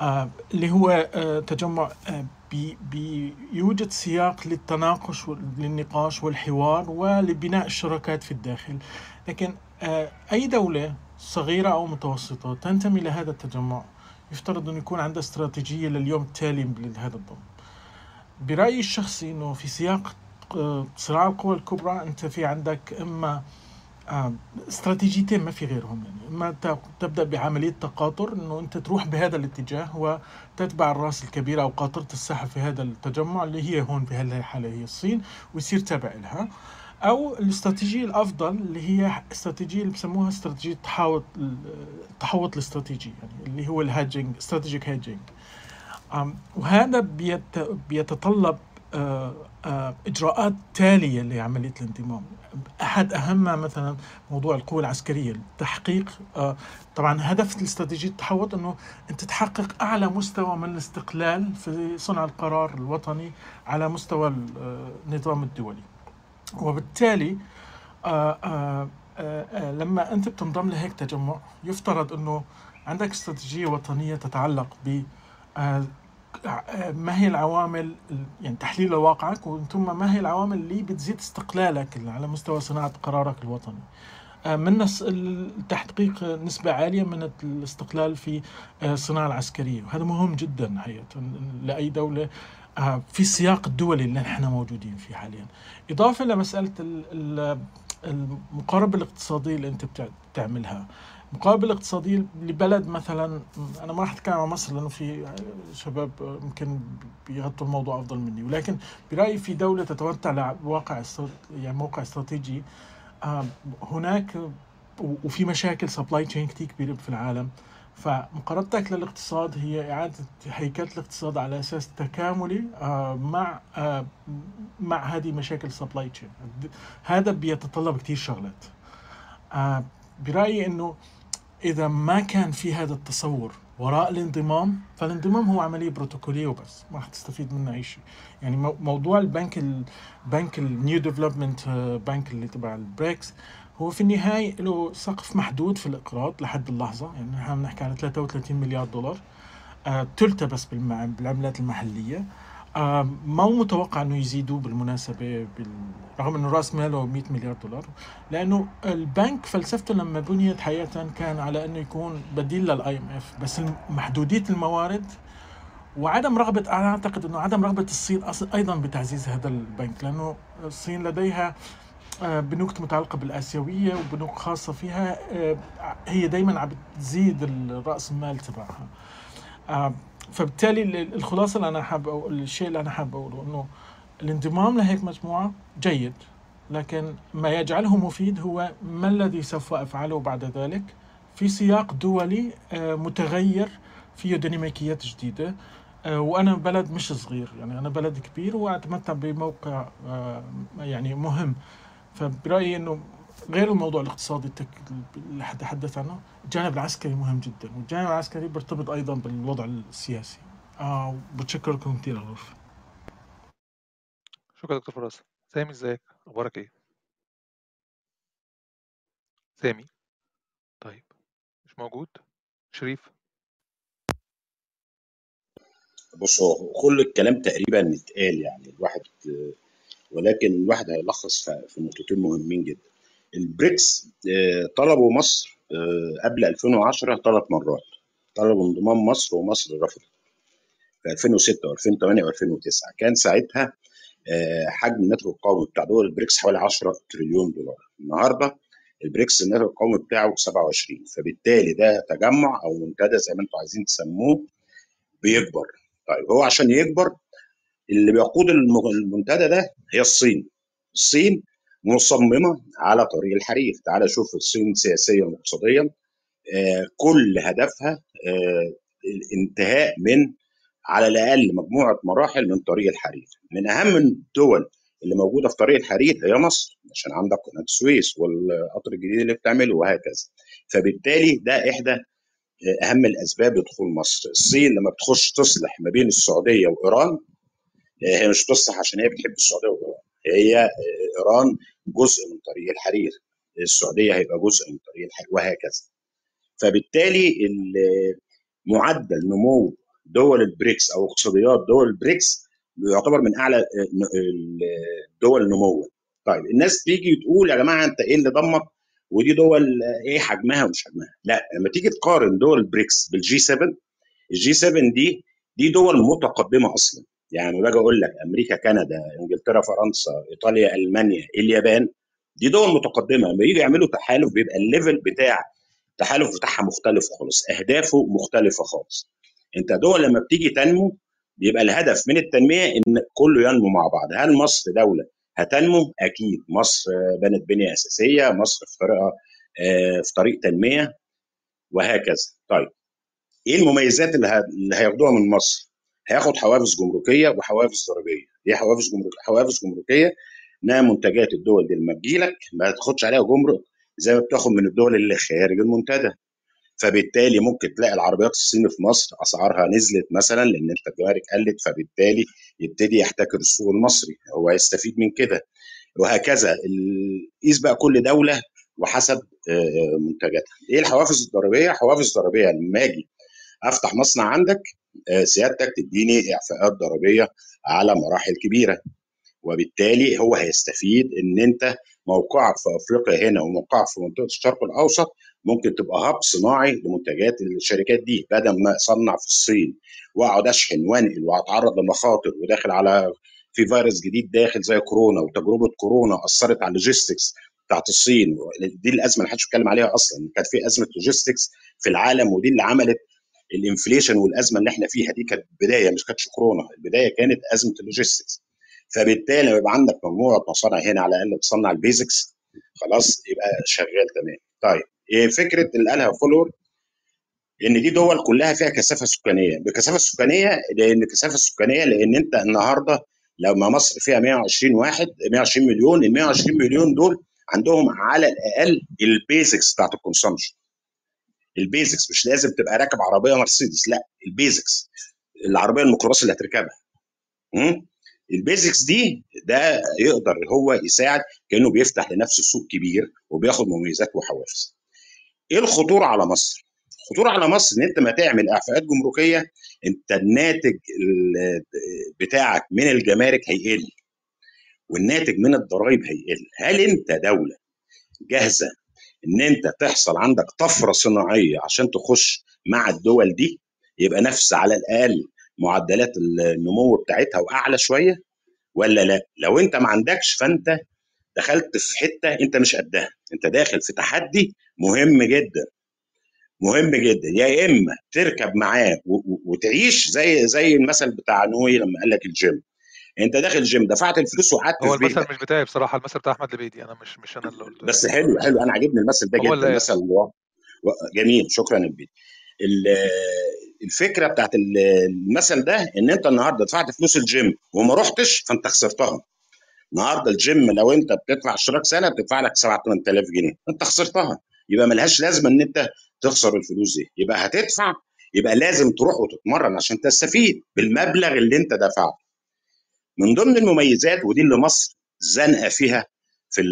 آه، اللي هو آه، تجمع آه، بي- بيوجد سياق للتناقش وللنقاش والحوار ولبناء الشراكات في الداخل. لكن أي دولة صغيرة أو متوسطة تنتمي لهذا التجمع يفترض أن يكون عندها استراتيجية لليوم التالي لهذا الضم. برأيي الشخصي أنه في سياق صراع القوى الكبرى أنت في عندك إما استراتيجيتين ما في غيرهم. يعني اما تبدأ بعملية تقاطر إنه أنت تروح بهذا الاتجاه وتتبع الرأس الكبيره أو قاطرة الساحه في هذا التجمع اللي هي هون في هذه الحالة هي الصين ويصير تابع لها. أو الاستراتيجية الأفضل اللي هي استراتيجية اللي بسموها استراتيجية التحوط التحوط الاستراتيجي يعني اللي هو ال hedging strategic hedging وهذا بيت بيتطلب آه، إجراءات تالية لعملية الانضمام. أحد اهمها مثلا موضوع القوة العسكرية تحقيق آه، طبعا هدف الاستراتيجيه التحوط إنه أنت تحقق أعلى مستوى من الاستقلال في صنع القرار الوطني على مستوى آه، النظام الدولي. وبالتالي لما أنت بتنضم لهيك تجمع يفترض إنه عندك استراتيجية وطنية تتعلق ب ما هي العوامل يعني تحليل لواقعك ثم ما هي العوامل اللي بتزيد استقلالك على مستوى صناعة قرارك الوطني. آه، من تحقيق نسبة عالية من الاستقلال في آه، الصناعة العسكرية وهذا مهم جدا حقيقة. لأي دولة آه، في السياق الدولي اللي نحن موجودين فيه حاليا. إضافة لمسألة المقاربة الاقتصادية اللي أنت بتعملها. المقاربة الاقتصادية لبلد مثلا أنا ما راح أتكلم عن مصر لأنه في شباب يمكن بيغطوا الموضوع أفضل مني. ولكن برأيي في دولة تتمتع بواقع يعني موقع استراتيجي آه، هناك وفي مشاكل supply chain كثير كبيرة في العالم. فمقاربتك للاقتصاد هي إعادة هيكلة الاقتصاد على أساس تكاملي آه، مع آه، مع هذه مشاكل supply chain هذا بيتطلب كثير شغلات. برأيي إنه إذا ما كان في هذا التصور وراء الانضمام فالانضمام هو عملية بروتوكولية وبس ما راح تستفيد منه أي شيء. يعني موضوع البنك البنك ال New Development بنك اللي تبع البريكس هو في النهاية له سقف محدود في الإقراض لحد اللحظة. يعني نحن بنحكي على 33 مليار دولار آه تلتبس بالعملات المحلية. ما هو متوقع إنه يزيدوا بالمناسبة رغم إنه رأس ماله 100 مليار دولار؟ لأنه البنك فلسفته لما بنيت حقيقة كان على إنه يكون بديل لل IMF بس محدودية الموارد وعدم رغبة أنا أعتقد إنه عدم رغبة الصين أيضا بتعزيز هذا البنك لأنه الصين لديها آه، بنوك متعلقة بالآسيوية وبنوك خاصة فيها آه، هي دايما عم بتزيد الرأس المال تبعها. آه، فبالتالي الخلاصة اللي أنا حابب أو الشيء اللي أنا حابب أقوله إنه الانضمام لهيك مجموعة جيد لكن ما يجعله مفيد هو ما الذي سوف أفعله بعد ذلك؟ في سياق دولي آه، متغير فيه ديناميكيات جديدة آه، وأنا بلد مش صغير يعني أنا بلد كبير وأتمتع بموقع آه، يعني مهم. فبرأيي إنه غير الموضوع الاقتصادي اللي تحدث عنه الجانب العسكري مهم جدا والجانب العسكري بيرتبط أيضا بالوضع السياسي. آه بتشكركم كثير على الغرفه شكرا دكتور فراس. سامي ازيك؟ أخبارك إيه؟ سامي؟ طيب مش موجود؟ شريف؟ بص هو كل الكلام تقريبا اتقال يعني الواحد ولكن الواحد هيلخص في نقطتين مهمين جدا. البريكس آه، طلبوا مصر آه، قبل 2010 ثلاث مرات. طلبوا انضمام مصر ومصر رفضت. في 2006 و2008 و2009 كان ساعتها آه، حجم الناتج القومي بتاع دول البريكس حوالي 10 تريليون دولار. النهارده البريكس الناتج القومي بتاعه 27 فبالتالي ده تجمع أو منتدى زي ما أنتم عايزين تسموه بيكبر. طيب هو عشان يكبر اللي بيقود المنتدى ده هي الصين. الصين مصممة على طريق الحرير. تعال شوف الصين سياسيا واقتصاديا. آه، كل هدفها آه، الانتهاء من على الأقل مجموعة مراحل من طريق الحرير. من أهم الدول اللي موجودة في طريق الحرير هي مصر عشان عندك قناة السويس والقطر الجديد اللي بتعمله وهكذا. فبالتالي ده إحدى آه، أهم الأسباب لدخول مصر. الصين لما بتخش تصلح ما بين السعودية وإيران هي مش بتصلح عشان هي بتحب السعودية وإيران. هي إيران جزء من طريق الحرير السعودية هيبقى جزء من طريق الحرير وهكذا. فبالتالي معدل نمو دول البريكس أو اقتصاديات دول البريكس يعتبر من أعلى الدول نموا طيب الناس تيجي تقول يا جماعة أنت إيه اللي ضمك؟ ودي دول إيه حجمها ومش حجمها. لا لما تيجي تقارن دول البريكس بالجي 7 الجي 7 دي دي دول متقدمة أصلا. يعني باجي أقول لك أمريكا كندا إنجلترا فرنسا إيطاليا ألمانيا اليابان دي دول متقدمة. لما يجي يعملوا تحالف بيبقى ال level بتاع التحالف بتاعها مختلف خالص أهدافه مختلفة خالص. أنت دول لما بتيجي تنمو بيبقى الهدف من التنمية إن كله ينمو مع بعض. هل مصر دولة هتنمو؟ أكيد. مصر بنت بنية أساسية مصر في طريقة آه، في طريق تنمية وهكذا. طيب إيه المميزات اللي هياخدوها من مصر؟ هياخد حوافز جمركية وحوافز ضريبية. إيه حوافز جمركيه حوافز جمركية؟ إنها منتجات الدول دي لما تجيلك ما تاخدش عليها جمرك زي ما بتاخد من الدول اللي خارج المنتدى. فبالتالي ممكن تلاقي العربيات الصيني في مصر أسعارها نزلت مثلا لأن أنت الجمارك قلت فبالتالي يبتدي يحتكر السوق المصري. هو يستفيد من كده. وهكذا قيس بقى كل دولة وحسب منتجاتها. إيه الحوافز الضريبية؟ حوافز ضريبية. لما أجي أفتح مصنع عندك آه، سيادتك تديني إعفاءات ضريبية على مراحل كبيرة. وبالتالي هو هيستفيد إن أنت موقعك في أفريقيا هنا وموقعك في منطقة الشرق الأوسط ممكن تبقى hub صناعي لمنتجات الشركات دي بدل ما اصنع في الصين. وأقعد أشحن وأنقل وأتعرض لمخاطر وداخل على في فيروس جديد داخل زي كورونا وتجربة كورونا أثرت على ال logistics بتاعت الصين. دي الأزمة اللي محدش بيتكلم عليها أصلا. كانت في أزمة logistics في العالم ودي اللي عملت ال inflation والازمه اللي إحنا فيها دي كانت بدايه مش كانتش كورونا البدايه كانت ازمه ال logistics. فبالتالي لما يبقى عندك مجموعة مصانع هنا على الأقل بتصنع ال basics خلاص يبقى شغال تمام. طيب إيه فكرة اللي قالها فولور إن دي دول كلها فيها كثافة سكانية. بكثافة سكانية لأن الكثافه السكانيه لأن أنت النهارده لما مصر فيها 120 واحد 120 مليون ال 120 مليون دول عندهم على الأقل ال basics بتاعت ال consumption ال basics مش لازم تبقى راكب عربية مرسيدس لا ال basics العربية الميكروباص اللي هتركبها؟ ال basics دي ده يقدر هو يساعد كأنه بيفتح لنفسه سوق كبير وبياخد مميزات وحوافز. إيه الخطورة على مصر؟ الخطوره على مصر إن أنت ما تعمل إعفاءات جمركية أنت الناتج ال- بتاعك من الجمارك هيقل والناتج من الضرائب هيقل. هل أنت دولة جاهزة إن أنت تحصل عندك طفرة صناعية عشان تخش مع الدول دي يبقى نفس على الأقل معدلات النمو بتاعتها واعلى شوية ولا لأ؟ لو أنت ما عندكش فأنت دخلت في حتة أنت مش قدها. أنت داخل في تحدي مهم جدا. مهم جدا. يا إما تركب معاه وتعيش زي زي المثل بتاع نوي لما قال لك الجيم. انت داخل الجيم دفعت الفلوس وقعدت هو المثل مش بتاعي بصراحة المثل بتاع أحمد لبيدي أنا مش مش أنا اللي قلته. بس حلو حلو. أنا عاجبني المثل ده جدا. اللي قال مثل و- جميل. شكرا يا بيدي ال- الفكرة بتاعت ال- المثل ده إن أنت النهارده دفعت فلوس الجيم وما رحتش فأنت خسرتها. النهارده الجيم لو أنت بتدفع اشتراك سنة بتدفع لك 7 8000 جنيه. انت خسرتها. يبقى ملهاش لازمة إن أنت تخسر الفلوس دي. يبقى هتدفع يبقى لازم تروح وتتمرن عشان تستفيد بالمبلغ اللي أنت دفعته. من ضمن المميزات ودي اللي مصر زنقة فيها في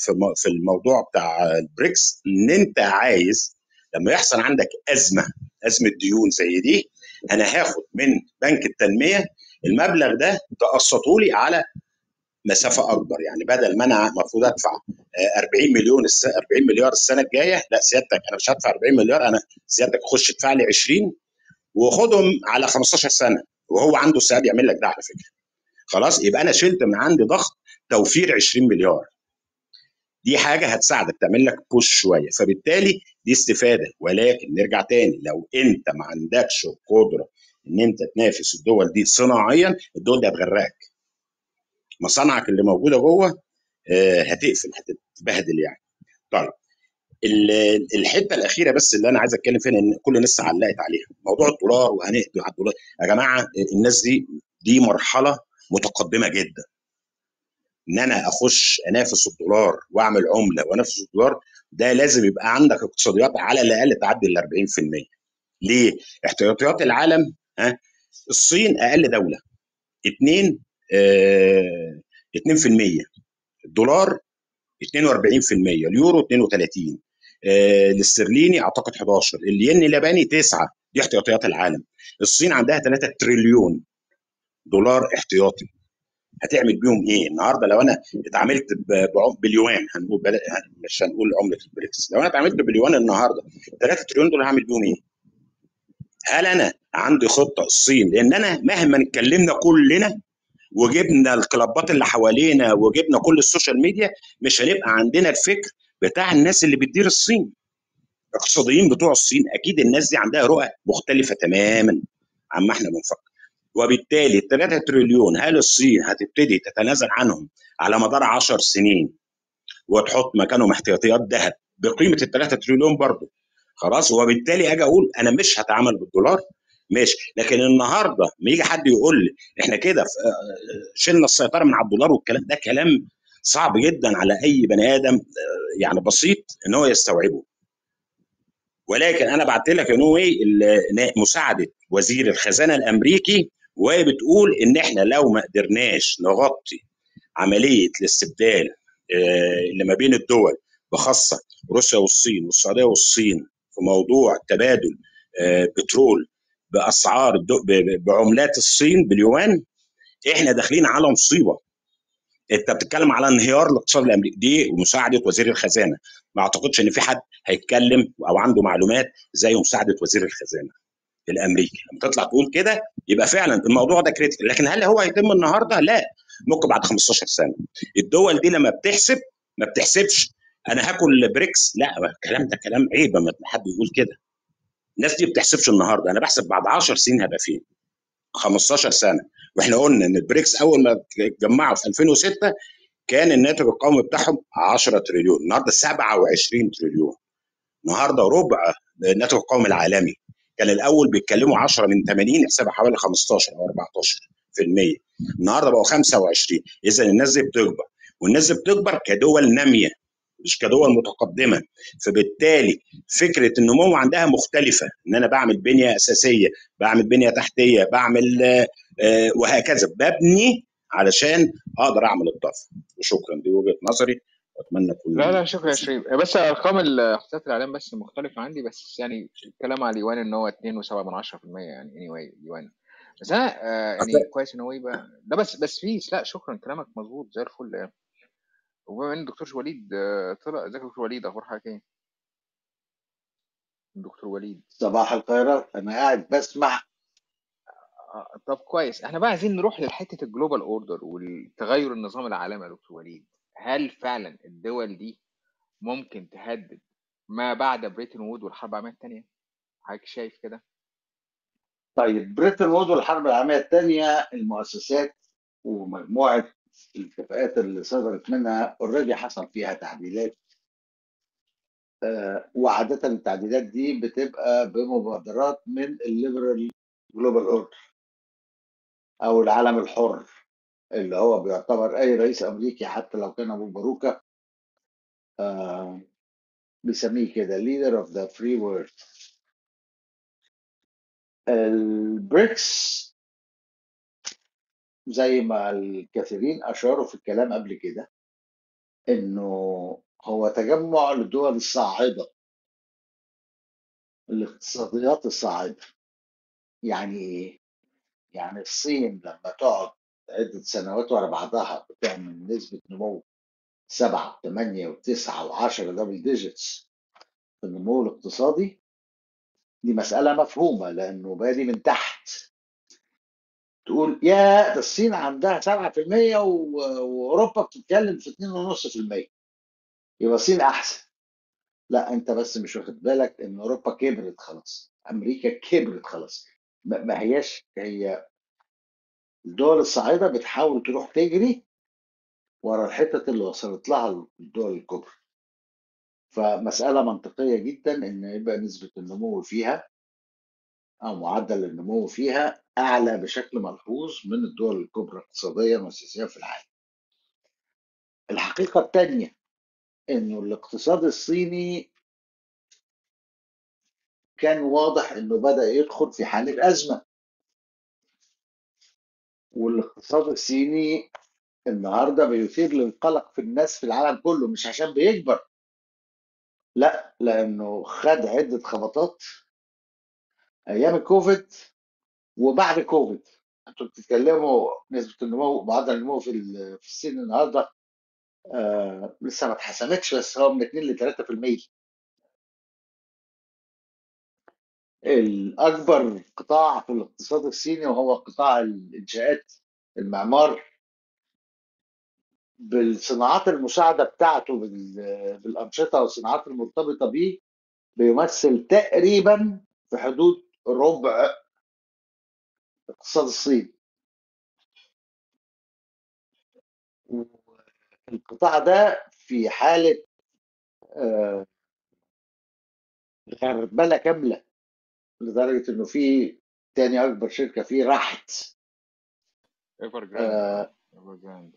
في الم- في الموضوع بتاع البريكس إن أنت عايز لما يحصل عندك أزمة أزمة ديون زي دي أنا هاخد من بنك التنمية المبلغ ده تقسطه لي على مسافة أكبر. يعني بدل ما أنا المفروض أدفع آه، 40 مليون الس... 40 مليار السنة الجاية لا سيادتك أنا مش هدفع 40 مليار أنا سيادتك خش أدفع لي 20 وخدهم على 15 سنة وهو عنده استعداد يعمل لك ده على فكرة. خلاص يبقى أنا شلت من عندي ضغط توفير 20 مليار. دي حاجة هتساعدك تعمل لك بوش شوية. فبالتالي دي استفادة. ولكن نرجع تاني. لو أنت ما عندكش القدرة إن أنت تنافس الدول دي صناعيا الدول دي هتغرقك. مصانعك اللي موجودة جوه آه، هتقفل هتتبهدل يعني. طيب ال- الحتة الأخيرة بس اللي أنا عايز أتكلم فيها إن كل الناس علقت عليها. موضوع الدولار وهنقضي على الدولار. يا جماعة الناس دي دي مرحلة متقدمة جدا. إن أنا أخش أنافس الدولار وأعمل عملة وأنافس الدولار ده لازم يبقى عندك اقتصاديات على الأقل تعدي ال 40% ليه؟ احتياطيات العالم ها؟ الصين أقل دولة. 2 آه 2% الدولار 42% اليورو 32 آه الاسترليني أعتقد 11 الين الياباني 9 دي احتياطيات العالم. الصين عندها 3 تريليون. دولار احتياطي هتعمل بيهم إيه؟ النهارده لو أنا اتعاملت باليوان هنقول بلا- مش هنقول عملة البريكس، لو أنا اتعاملت باليوان النهارده 3 تريليون دول هعمل بيهم إيه؟ هل أنا عندي خطة الصين؟ لأن أنا مهما اتكلمنا كلنا وجبنا الكلابات اللي حوالينا وجبنا كل السوشيال ميديا مش هنبقى عندنا الفكر بتاع الناس اللي بتدير الصين. الاقتصاديين بتوع الصين أكيد الناس دي عندها رؤى مختلفة تماما عما إحنا بنفكر. وبالتالي ال 3 تريليون هل الصين هتبتدي تتنازل عنهم على مدار 10 سنين وتحط مكانهم احتياطيات ذهب بقيمة ال 3 تريليون برضه. خلاص؟ وبالتالي أجي أقول أنا مش هتعامل بالدولار. ماشي. لكن النهارده ما يجي حد يقول لي إحنا كده آه، شلنا السيطرة من على الدولار والكلام ده كلام صعب جدا على أي بني آدم آه، يعني بسيط إن هو يستوعبه. ولكن أنا بعت لك يا نوي مساعدة وزير الخزانة الأمريكي وهي بتقول إن إحنا لو ما قدرناش نغطي عملية الاستبدال آه، اللي ما بين الدول بخاصة روسيا والصين والسعودية والصين في موضوع تبادل آه، بترول بأسعار بعملات الصين باليوان إحنا داخلين على مصيبة. أنت بتتكلم على انهيار الاقتصاد الأمريكي. دي مساعدة وزير الخزانة. ما أعتقدش إن في حد هيتكلم أو عنده معلومات زي مساعدة وزير الخزانة. الأمريكي. لما تطلع تقول كده يبقى فعلا الموضوع ده كريتيكال لكن هل هو هيتم النهارده؟ لا. ممكن بعد 15 سنة. الدول دي لما بتحسب ما بتحسبش أنا هاكل بريكس. لا الكلام ده كلام عيب. لما حد يقول كده. الناس دي بتحسبش النهارده. أنا بحسب بعد 10 سنين هبقى فين؟ 15 سنة. وإحنا قلنا إن البريكس أول ما اتجمعوا في 2006 كان الناتج القومي بتاعهم 10 تريليون. النهارده 27 تريليون. النهارده ربع الناتج القومي العالمي. كان الأول بيتكلموا 10 من 80 حسابها حوالي 15 أو 14 في المية. النهارده بقوا 25 إذا الناس دي بتكبر. والناس دي بتكبر كدول نامية مش كدول متقدمة. فبالتالي فكرة النمو عندها مختلفة. إن أنا بعمل بنية أساسية بعمل بنية تحتية بعمل آه، وهكذا. ببني علشان أقدر أعمل الطفره وشكرا. دي وجهة نظري. واتمنى تكون لا لا شكرا يا شريف. بس أرقام الاحصائيات الإعلام بس مختلفة عندي بس يعني الكلام على اليوان إن هو 2.7 من 10% يعني اني anyway اليوان. بس أنا آه يعني كويس إن هو يبقى ده بس بس في لا شكرا كلامك مظبوط زي الفل يعني. وبما إن الدكتور وليد آه، طلع إزيك يا دكتور وليد؟ أخبار حضرتك إيه؟ دكتور وليد. صباح الخيرات أنا قاعد بسمع. آه، طب كويس. إحنا بقى عايزين نروح لحتة ال global order والتغير النظام العالمي يا دكتور وليد. هل فعلا الدول دي ممكن تهدد ما بعد بريتون وودز والحرب العالمية الثانية حضرتك شايف كده؟ طيب بريتون وودز والحرب العالمية الثانية المؤسسات ومجموعة الاتفاقات اللي صدرت منها already حصل فيها تعديلات آه، وعادة التعديلات دي بتبقى بمبادرات من ال liberal global order أو العالم الحر. اللي هو بيعتبر أي رئيس أمريكي حتى لو كان أبو باروكة آه، بيسميه كده leader of the free world البريكس زي ما الكثيرين أشاروا في الكلام قبل كده إنه هو تجمع للدول الصاعده الاقتصاديات الصاعدة يعني إيه؟ يعني الصين لما تقعد عدة سنوات ورا بعضها بتعمل نسبة نمو 7 8 و9 و10 double digits في النمو الاقتصادي. دي مسألة مفهومة لأنه بادي من تحت. تقول يا ده الصين عندها 7% و- وأوروبا بتتكلم في 2.5% يبقى الصين أحسن. لا أنت بس مش واخد بالك إن أوروبا كبرت خلاص. أمريكا كبرت خلاص. ما هياش هي الدول الصاعده بتحاول تروح تجري ورا الحتت اللي وصلت لها الدول الكبرى. فمسألة منطقية جدا إن يبقى نسبة النمو فيها أو معدل النمو فيها أعلى بشكل ملحوظ من الدول الكبرى اقتصاديا وسياسيا في العالم. الحقيقة الثانية إنه الاقتصاد الصيني كان واضح إنه بدأ يدخل في حالة أزمة. والاقتصاد الصيني النهارده بيثير للقلق في الناس في العالم كله مش عشان بيكبر. لا لأنه خد عدة خبطات أيام الكوفيد وبعد كوفيد. أنتوا بتتكلموا نسبة النمو معدل النمو في في الصين النهارده آه لسه ما اتحسمتش بس هو من 2 ل 3% الأكبر قطاع في الاقتصاد الصيني وهو قطاع الإنشاءات المعمار بالصناعات المساعدة بتاعته بال- بالأنشطة والصناعات المرتبطة بيه بيمثل تقريبا في حدود ربع اقتصاد الصين. القطاع ده في حالة آه، غربلة كاملة. لدرجة إنه في تاني أكبر شركة فيه راحت. Evergrande Evergrande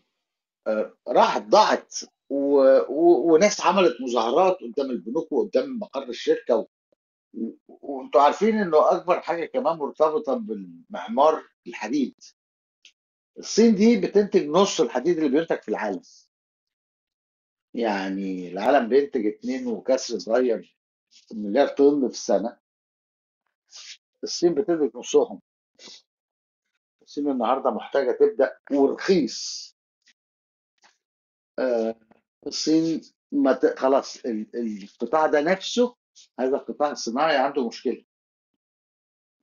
راحت ضاعت. و... و... وناس عملت مظاهرات قدام البنوك وقدام مقر الشركة و... و... وأنتوا عارفين إنه أكبر حاجة كمان مرتبطة بالمعمار الحديد. الصين دي بتنتج نص الحديد اللي بينتج في العالم. يعني العالم بينتج اتنين وكسر صغير مليار طن في السنة. الصين بتدرك نصهم. الصين النهارده محتاجة تبدأ ورخيص آه، الصين ما ت... خلاص ال- القطاع ده نفسه هذا القطاع الصناعي عنده مشكلة.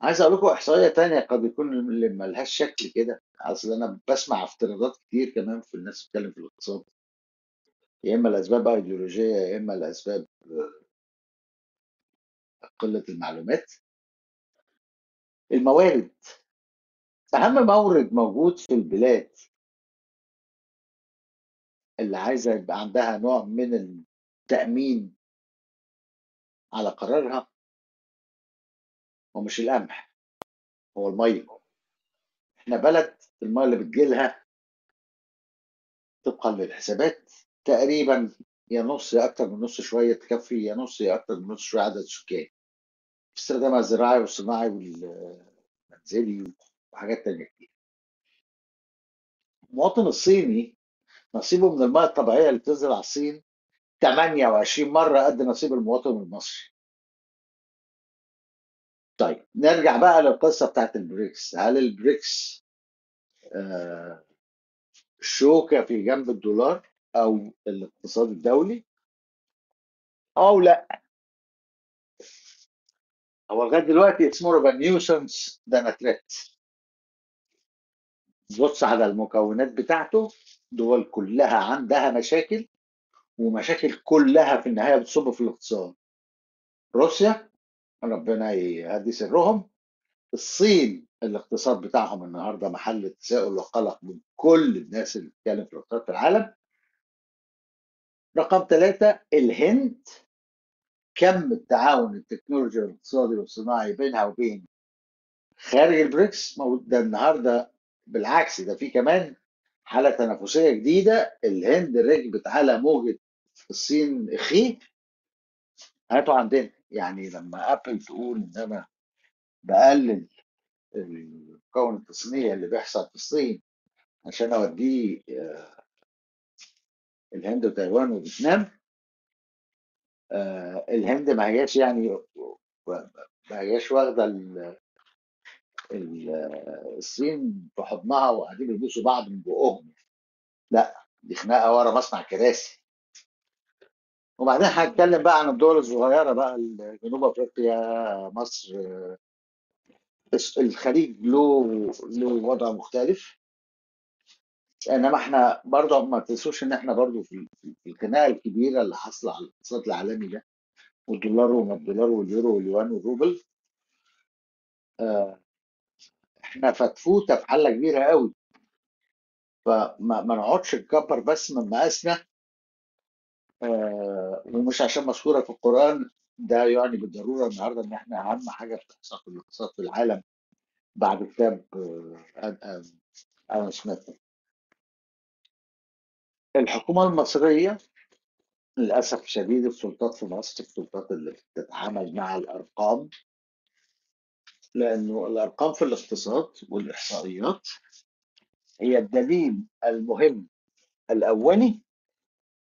عايز أقول لكم إحصائية تانية قد يكون اللي ملهاش شكل كده. أصل أنا بسمع افتراضات كتير كمان في الناس بتتكلم في الاقتصاد. يا إما الاسباب أيديولوجية يا إما الاسباب قلة المعلومات. الموارد. أهم مورد موجود في البلاد. اللي عايزة يبقى عندها نوع من التأمين على قرارها هو مش القمح هو المية. إحنا بلد المية اللي بتجيلها طبقا للحسابات تقريبا يا نص يا أكتر من نص شوية تكفي يا نص يا أكتر من نص شوية عدد السكان في استخدامها الزراعي والصناعي والمنزلي وحاجات تانية كتير. المواطن الصيني نصيبه من المياه الطبيعية اللي بتنزل على الصين 28 مرة قد نصيب المواطن المصري. طيب نرجع بقى للقصة بتاعت البريكس. هل البريكس آه شوكه في جنب الدولار أو الاقتصاد الدولي؟ أو لأ. هو لغاية دلوقتي it's more nuisance than threat بص على المكونات بتاعته دول كلها عندها مشاكل ومشاكل كلها في النهاية بتصب في الاقتصاد. روسيا ربنا يهدي سرهم. الصين الاقتصاد بتاعهم النهارده محل تساؤل وقلق من كل الناس اللي بتتكلم في الاقتصاد في العالم. رقم ثلاثة الهند. كم التعاون التكنولوجي والاقتصادي والصناعي بينها وبين خارج البريكس ده النهارده. بالعكس ده في كمان حالة تنافسية جديدة. الهند ركبت على موجة الصين اخيه هاتوا عندنا. يعني لما أبل تقول إن أنا بقلل المكون التصنيعي اللي بيحصل في الصين عشان أوديه آه، الهند وتايوان وفيتنام آه، الهند ما هياش يعني ما هياش واخدة ال- ال- الصين في حضنها وقاعدين بيبوسوا بعض من بقهم لا دي خناقة ورا مصنع كراسي. وبعدين هنتكلم بقى عن الدول الصغيرة بقى جنوب أفريقيا مصر الخليج له له وضع مختلف. إنما إحنا برضه ما تنسوش إن إحنا برضه في الخناقة الكبيرة اللي حاصلة على الاقتصاد العالمي ده والدولار وما الدولار واليورو واليوان والروبل. آه، إحنا فتفوتة في حله كبيرة قوي. فما ما نقعدش نكبر بس من مقاسنا. آه، ومش عشان مذكورة في القرآن ده يعني بالضرورة النهارده إن إحنا أهم حاجة بتحصل في الاقتصاد في العالم بعد كتاب آه، آدم سميث. الحكومة المصرية للأسف الشديد السلطات في مصر السلطات اللي بتتعامل مع الأرقام لأنه الأرقام في الاقتصاد والإحصائيات هي الدليل المهم الأولي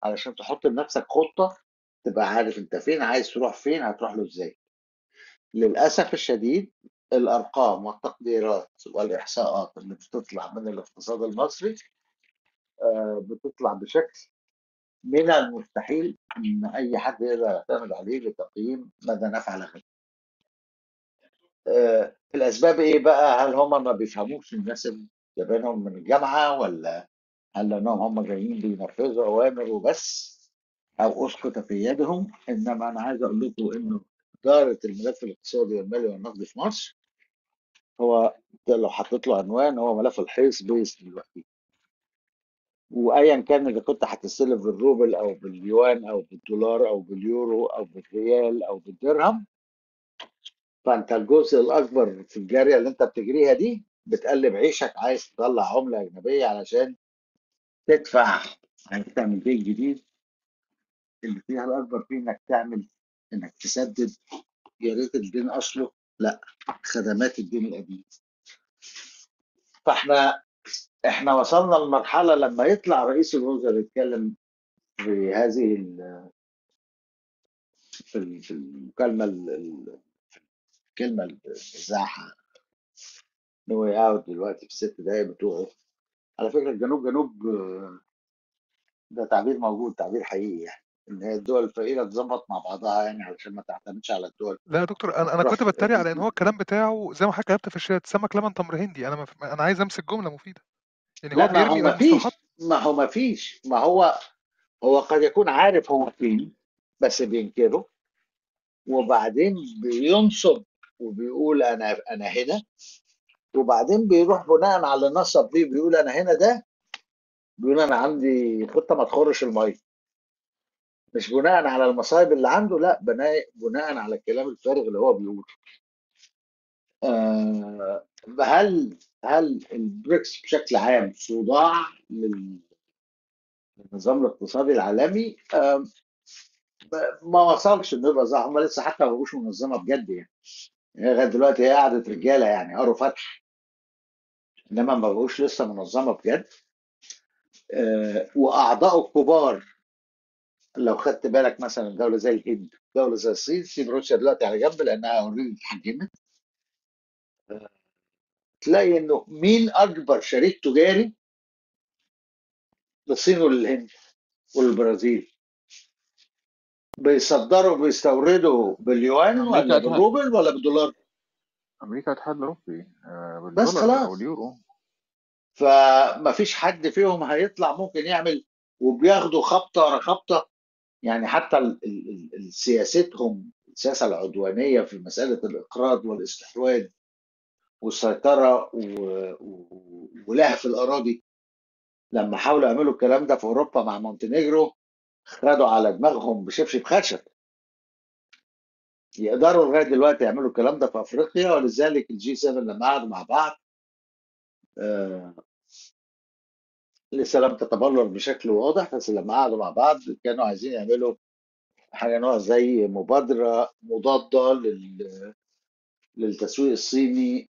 علشان تحط لنفسك خطة تبقى عارف أنت فين عايز تروح فين هتروح له إزاي. للأسف الشديد الأرقام والتقديرات والإحصاءات اللي بتطلع من الاقتصاد المصري بتطلع بشكل من المستحيل إن أي حد يقدر يعتمد عليه لتقييم مدى نفع. آه، الأسباب إيه بقى؟ هل هم ما بيفهموش الناس اللي جايبينهم من الجامعة ولا هل لأنهم هم جايين بينفذوا أوامر وبس أو أسقط في يدهم إنما أنا عايز أقول لكم إنه إدارة الملف الاقتصادي والمالي والنقدي في مصر هو ده لو حطيت له عنوان هو ملف الحيص بيس دلوقتي وايا كان اذا كنت هتستلف بالروبل أو باليوان أو بالدولار أو باليورو أو بالريال أو بالدرهم. فأنت الجزء الأكبر في الجارية اللي أنت بتجريها دي بتقلب عيشك عايز تطلع عملة أجنبية علشان تدفع. عايز تعمل بيت جديد. اللي فيها الأكبر فيه إنك تعمل إنك تسدد. يا ريت الدين أصله لأ خدمات الدين القديم. فإحنا إحنا وصلنا لمرحلة لما يطلع رئيس الوزراء يتكلم في هذه في في المكالمه ال- ال- الكلمة المزاحه no way out دلوقتي في الست دقايق بتوعه. على فكرة الجنوب جنوب آه، ده تعبير موجود تعبير حقيقي يعني إن هي الدول الفقيرة تظبط مع بعضها يعني علشان ما تعتمدش على الدول. لا يا دكتور أنا أنا كنت بتريق على إن هو [LAUGHS] الكلام بتاعه زي ما حضرتك كتبت في الشات سمك لبن تمر هندي. أنا مف... أنا عايز أمسك جملة مفيدة. يعني هو لا ما بيرمي فيش ما هو ما فيش ما هو هو قد يكون عارف هو فين بس بينكره. وبعدين بينصب وبيقول أنا أنا هنا. وبعدين بيروح بناء على النصب دي بيقول أنا هنا ده بيقول أنا عندي خطة ما تخرش المية. مش بناء على المصايب اللي عنده لا بناء بناء على الكلام الفارغ اللي هو بيقوله. آه هل هل البريكس بشكل عام صداع لل- للنظام الاقتصادي العالمي؟ ما وصلش يبقى صح هم لسه حتى ما بقوش منظمة بجد يعني. هي لغاية دلوقتي هي قعدت رجالة يعني قروا فتح. إنما ما بقوش لسه منظمة بجد. آه وأعضاء الكبار لو خدت بالك مثلا دولة زي الهند دولة زي الصين سيب روسيا دلوقتي على جنب لأنها أوريدي اتحجمت. تلاقي إنه مين أكبر شريك تجاري؟ للصين وللهند وللبرازيل بيصدروا بيستوردوا باليوان ولا بالروبل ولا بالدولار؟ أمريكا اتحاد أوروبي. آه، بس بالدولار أو خلاص اليورو. فما فيش حد فيهم هيطلع ممكن يعمل وبياخدوا خبطة ورا خبطة. يعني حتى سياستهم السياسة العدوانية في مسألة الإقراض والإستحواذ والسيطره و- و- ولهف الأراضي. لما حاولوا يعملوا الكلام ده في أوروبا مع مونتينيجرو خدوا على دماغهم بشبشب خشب. يقدروا لغاية دلوقتي يعملوا الكلام ده في أفريقيا ولذلك ال G 7 لما قعدوا مع بعض آه لسه لم تتبلور بشكل واضح بس لما قعدوا مع بعض كانوا عايزين يعملوا حاجة نوع زي مبادرة مضادة لل- للتسويق الصيني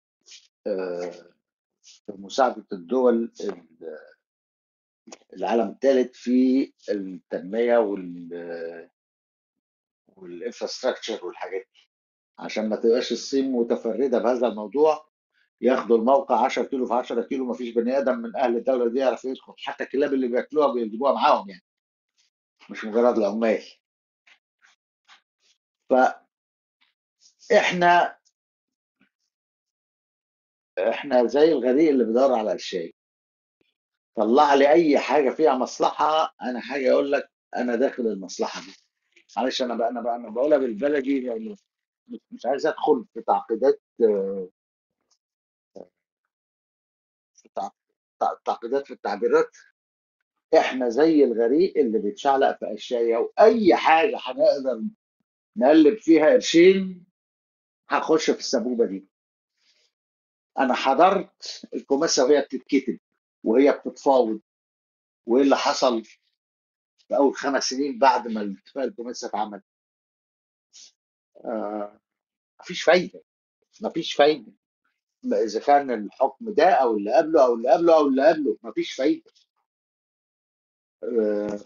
آه في مساعدة الدول ال- العالم الثالث في التنمية وال والانفراستراكشر والحاجات دي. عشان ما تبقاش الصين متفردة بهذا الموضوع ياخدوا الموقع 10 كيلو في 10 كيلو ما فيش بني آدم من أهل الدولة دي يعرف يدخل. حتى الكلاب اللي بياكلوها بيجيبوها معاهم يعني مش مجرد العمال. فإحنا إحنا زي الغريق اللي بيدور على الشاي. طلع لي أي حاجة فيها مصلحة أنا حاجة أقول لك أنا داخل المصلحة دي. معلش أنا بقى أنا بقى أنا بقولها بالبلدي لأنه مش عايز أدخل في تعقيدات تعقيدات في التعبيرات. إحنا زي الغريق اللي بيتشعلق في اشياء واي حاجة هنقدر نقلب فيها قرشين هخش في السبوبة دي. أنا حضرت الكوميسا وهي بتتكتب وهي بتتفاوض وإيه اللي حصل في أول خمس سنين بعد ما الاتفاق الكوميسا اتعمل؟ آه مفيش فايدة مفيش فايدة. إذا كان الحكم ده أو اللي قبله أو اللي قبله أو اللي قبله مفيش فايدة. آه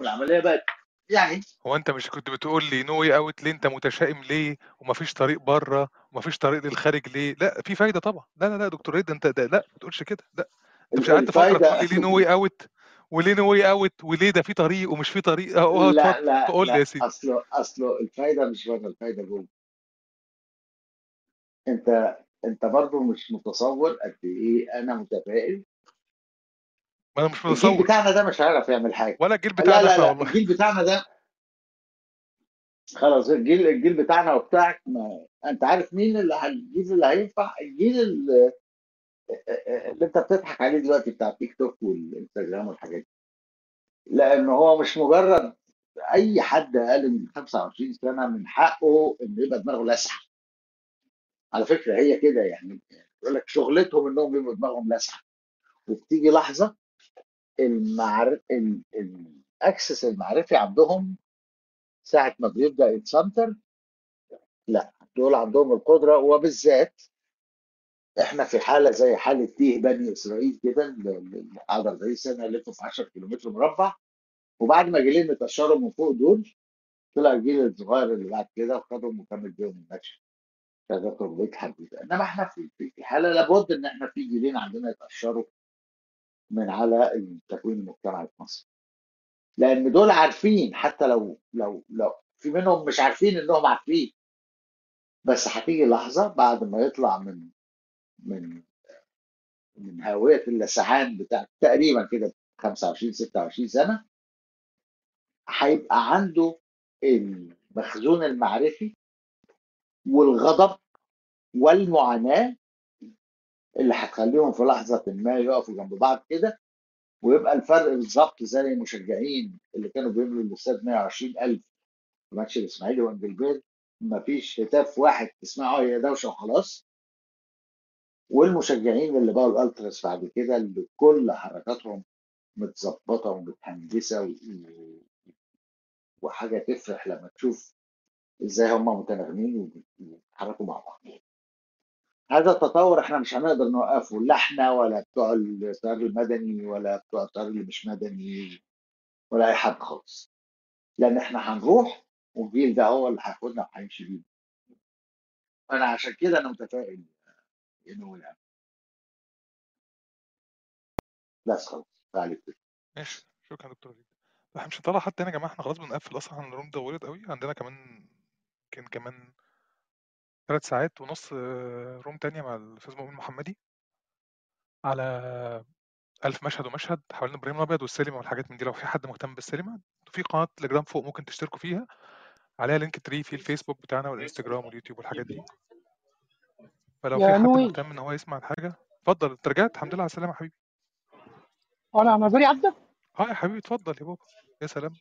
والعملية بقت يعني هو أنت مش كنت بتقول لي no way out ليه أنت متشائم ليه ومفيش طريق بره ومفيش طريق للخارج ليه؟ لا في فايدة طبعا. لا لا لا دكتور ريد أنت ده لا ما تقولش كده. لا أنت مش قعدت فتره تقول لي ليه no way out وليه no way out وليه ده في طريق ومش في طريق. اهو لا لا فقول لي يا سيدي. اصله اصله الفايدة مش بره الفايدة جوه. أنت أنت برضه مش متصور قد إيه أنا متفائل ما أنا مش الجيل متصور. بتاعنا ده مش هيعرف يعمل حاجة. ولا الجيل لا بتاعنا لا لا والله الجيل بتاعنا ده خلاص الجيل الجيل بتاعنا وبتاعك ما أنت عارف مين اللي الجيل اللي هينفع؟ الجيل اللي, اللي أنت بتضحك عليه دلوقتي بتاع التيك توك والإنستجرام والحاجات دي. لأن هو مش مجرد أي حد أقل من 25 سنة من حقه إنه يبقى دماغه لسعه على فكرة هي كده يعني يقول لك شغلتهم إنهم يبقوا دماغهم لسعه وبتيجي لحظة المعر... ال... ال access المعرفي عندهم ساعة ما بيبدأ يتسنتر لا دول عندهم القدرة وبالذات إحنا في حالة زي حالة تيه بني إسرائيل كده اللي قعد 40 سنة يلفوا في 10 كيلومتر مربع. وبعد ما جيلين اتقشروا من فوق دول طلع الجيل الصغير اللي بعد كده وخدهم وكمل بيهم الماتش. فده تربية حديثة إنما إحنا في في حالة لابد إن إحنا في جيلين عندنا يتقشروا من على تكوين المجتمع في مصر. لأن دول عارفين حتى لو لو لو في منهم مش عارفين إنهم عارفين. بس هتيجي لحظة بعد ما يطلع من من من هاويه اللسعان بتاع تقريبا كده 25 26 سنة هيبقى عنده المخزون المعرفي والغضب والمعاناة اللي هتخليهم في لحظة ما يقفوا جنب بعض كده ويبقى الفرق بالظبط زي المشجعين اللي كانوا بيملوا الاستاد 120000 في ماتش الإسماعيلي وانجلبير مفيش هتاف واحد تسمعه هي دوشة وخلاص. والمشجعين اللي بقوا الألتراس بعد كده اللي كل حركاتهم متظبطة ومتهندسة و- وحاجة تفرح لما تشوف إزاي هم متناغمين وبيتحركوا مع بعض. هذا التطور إحنا مش هنقدر نوقفه لا إحنا ولا بتوع التيار المدني ولا بتوع التيار اللي مش مدني ولا أي حد خالص. لأن إحنا هنروح والجيل ده هو اللي هياخدنا وهيمشي بينا. أنا عشان كده أنا متفائل يا نور يعني. بس خلاص كده ماشي. شكرا دكتور إحنا مش هنطلع حد تاني يا جماعة إحنا خلاص بنقفل أصلا الروم طولت قوي عندنا كمان يمكن كمان ثلاث ساعات ونص آه، روم تانية مع الأستاذ مؤمن محمدي على ألف مشهد ومشهد حوالين إبراهيم الأبيض والسينما والحاجات من دي. لو في حد مهتم بالسينما في قناة تليجرام فوق ممكن تشتركوا فيها عليها Linktree في الفيسبوك بتاعنا والإنستجرام واليوتيوب والحاجات دي. فلو في حد مهتم إن هو يسمع الحاجة اتفضل. أنت رجعت؟ الحمد لله على السلامة يا حبيبي. أنا أنا دوري عدى آه يا حبيبي اتفضل يا بابا. يا سلام.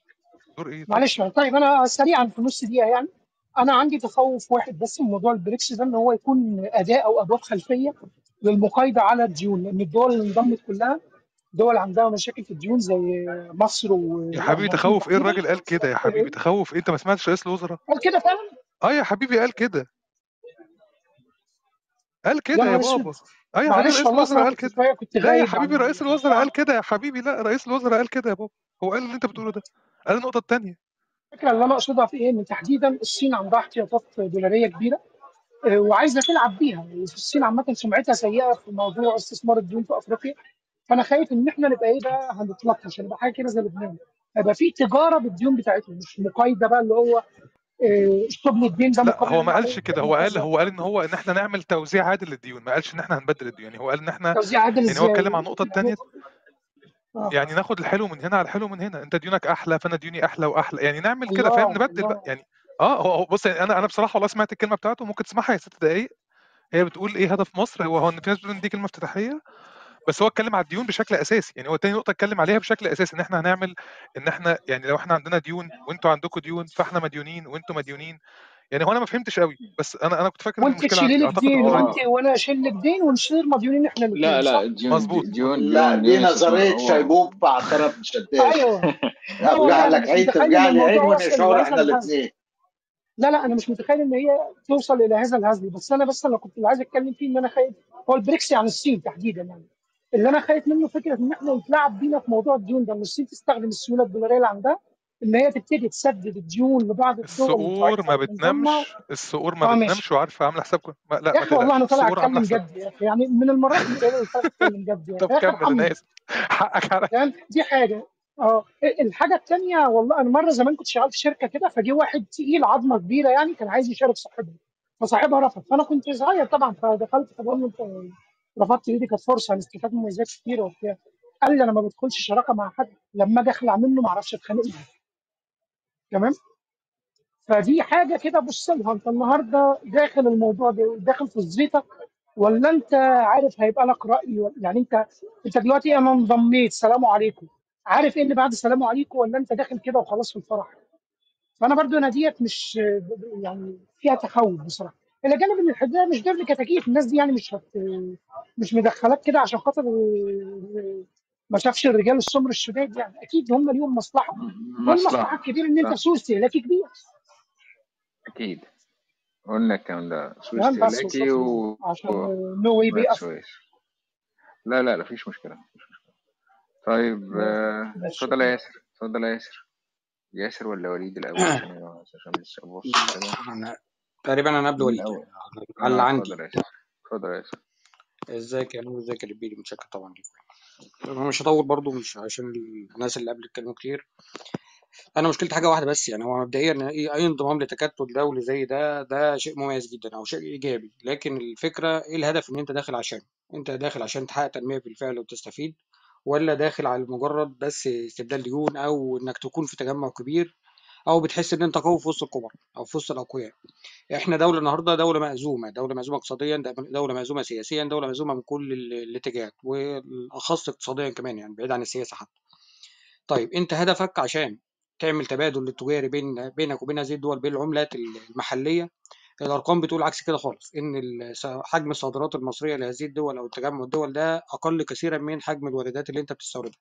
دور إيه؟ اتفضل معلش طيب أنا سريعا في نص دقيقة يعني. أنا عندي تخوف واحد بس من موضوع البريكس ده إن هو يكون أداة أو أبواب خلفية للمقايضة على الديون لأن الدول اللي انضمت كلها دول عندها مشاكل في الديون زي مصر يا حبيبي تخوف إيه الراجل قال كده يا حبيبي؟ تخوف إيه؟ أنت ما سمعتش رئيس الوزراء؟ قال كده فعلا؟ آه يا حبيبي قال كده. قال كده يا بابا. آه يا حبيبي رئيس الوزراء قال كده. لا يا حبيبي رئيس الوزراء قال كده يا حبيبي. لا رئيس الوزراء قال كده يا بابا. هو قال اللي أنت بتقوله ده. قال النقطة الثانية الفكرة اللي أنا أقصدها في إيه؟ إن تحديدا الصين عندها احتياطات دولارية كبيرة آه، وعايزة تلعب بيها. الصين عامة سمعتها سيئة في موضوع استثمار الديون في أفريقيا. فأنا خايف إن إحنا نبقى إيه بقى؟ هنتلطش هنبقى حاجة كده زي لبنان. هيبقى في تجارة بالديون بتاعتهم مش مقايضة بقى اللي هو آه، اشطب لي الدين ده لا هو ما قالش كده. هو قال هو قال إن هو إن إحنا نعمل توزيع عادل للديون ما قالش إن إحنا هنبدل الديون. يعني هو قال إن إحنا توزيع عادل يعني هو؟ اتكلم عن النقطه الثانية آه. يعني ناخد الحلو من هنا على الحلو من هنا أنت ديونك أحلى فأنا ديوني أحلى وأحلى يعني نعمل كده فاهم؟ نبدل بقى يعني آه هو بص يعني أنا أنا بصراحة والله سمعت الكلمة بتاعته ممكن تسمعها هي ست دقائق هي بتقول إيه هدف مصر هو هو إن في ناس بتقول إن دي كلمة افتتاحية بس هو اتكلم على الديون بشكل أساسي يعني هو تاني نقطة اتكلم عليها بشكل أساسي إن إحنا هنعمل إن إحنا يعني لو إحنا عندنا ديون وإنتوا عندكم ديون فإحنا مديونين وإنتوا مديونين يعني هو أنا ما فهمتش قوي بس أنا أنا كنت فاكر إن وأنت عندي لك دين وأنت وأنا أشيل لك دين ونصير مديونين إحنا لا؟ لا ديون مظبوط. ديون لا ديون دي نظرية شيبوب مع طرف مشداد أيوه. [LAUGHS] لا ارجع لك متخيل ترجع ان لي يوصل ونشاور لهذا إحنا الاثنين لا لا أنا مش متخيل إن هي توصل إلى هذا الهزل بس أنا بس أنا كنت اللي عايز أتكلم فيه إن أنا خايف. هو البريكس عن الصين تحديدا يعني. اللي أنا خايف منه فكرة إن إحنا يتلعب بينا في موضوع الديون ده إن الصين تستخدم السيوله الدولاريه اللي عندها إن هي تبتدي تسدد الديون لبعض الدول الصقور ما بتنامش الصقور ما آه بتنامش وعارفة عاملة حسابكم. ما لا يا أخي والله أنا طالع أتكلم جد يا أخي يعني من المرات اللي طالع أتكلم جد طب كمل أنا اسف [LAUGHS] حقك عليا. فاهم دي حاجة. آه الحاجة الثانية والله أنا مرة زمان كنت شغال في شركة كده فجه واحد تقيل عظمة كبيرة يعني كان عايز يشارك صاحبه فصاحبها رفض. فأنا كنت صغير طبعا فدخلت فبقول له أنت رفضت ليه دي كانت فرصة هنستفاد من مميزات كتير وبتاع. قال لي أنا ما بدخلش شراكة مع حد. لما أجي أخلع منه ما أعرفش أتخانق معاه. تمام؟ فدي حاجة كده بص لها. أنت النهارده داخل الموضوع ده داخل في الزيطة ولا أنت عارف هيبقى لك رأي؟ يعني أنت أنت دلوقتي أنا انضميت سلام عليكم. عارف إيه اللي بعد سلام عليكم ولا أنت داخل كده وخلاص في الفرح؟ فأنا برضو أنا ديت مش يعني فيها تخوف بصراحة. إلى جانب إن الحداد مش ضمن كتاكيت الناس دي يعني مش هت مش مدخلات كده عشان خاطر ما شافش الرجال السمر الشداد يعني أكيد هم ليهم مصلحة. والمصلحه مصلحة. الكبير إن أنت سوق استهلاكي كبير. أكيد. قلنا الكلام ده سوق استهلاكي و عشان no way تسويش لا لا لا مفيش مشكلة طيب آه، اتفضل يا ياسر اتفضل يا ياسر. ياسر ولا وليد الأول؟ عشان بس ابص كده. أنا تقريبا أنا قبل وليد. الأول. على اللي آه عندي. اتفضل يا ياسر اتفضل يا ياسر. إزيك يا نور؟ إزيك يا لبيدي متشكر طبعا. ليك أنا مش هطول برضو مش عشان الناس اللي قبل اتكلموا كتير. أنا مشكلتي حاجة واحدة بس يعني هو مبدئيا أي انضمام لتكتل دولي زي ده ده شيء مميز جدا أو شيء إيجابي. لكن الفكرة إيه الهدف إن أنت داخل عشان؟ أنت داخل عشان تحقق تنمية بالفعل وتستفيد ولا داخل على مجرد بس استبدال ديون أو إنك تكون في تجمع كبير؟ أو بتحس إن أنت قوي في وسط الكبار أو في وسط الأقوياء. إحنا دولة النهارده دولة مأزومة دولة مأزومة اقتصاديا دولة مأزومة سياسيا دولة مأزومة من كل ال- الاتجاهات والأخص اقتصاديا كمان يعني بعيد عن السياسة حتى. طيب أنت هدفك عشان تعمل تبادل تجاري بين بينك وبين هذه الدول بين العملات المحلية الأرقام بتقول عكس كده خالص إن حجم الصادرات المصرية لهذه الدول أو تجمع الدول ده أقل كثيرا من حجم الواردات اللي أنت بتستوردها.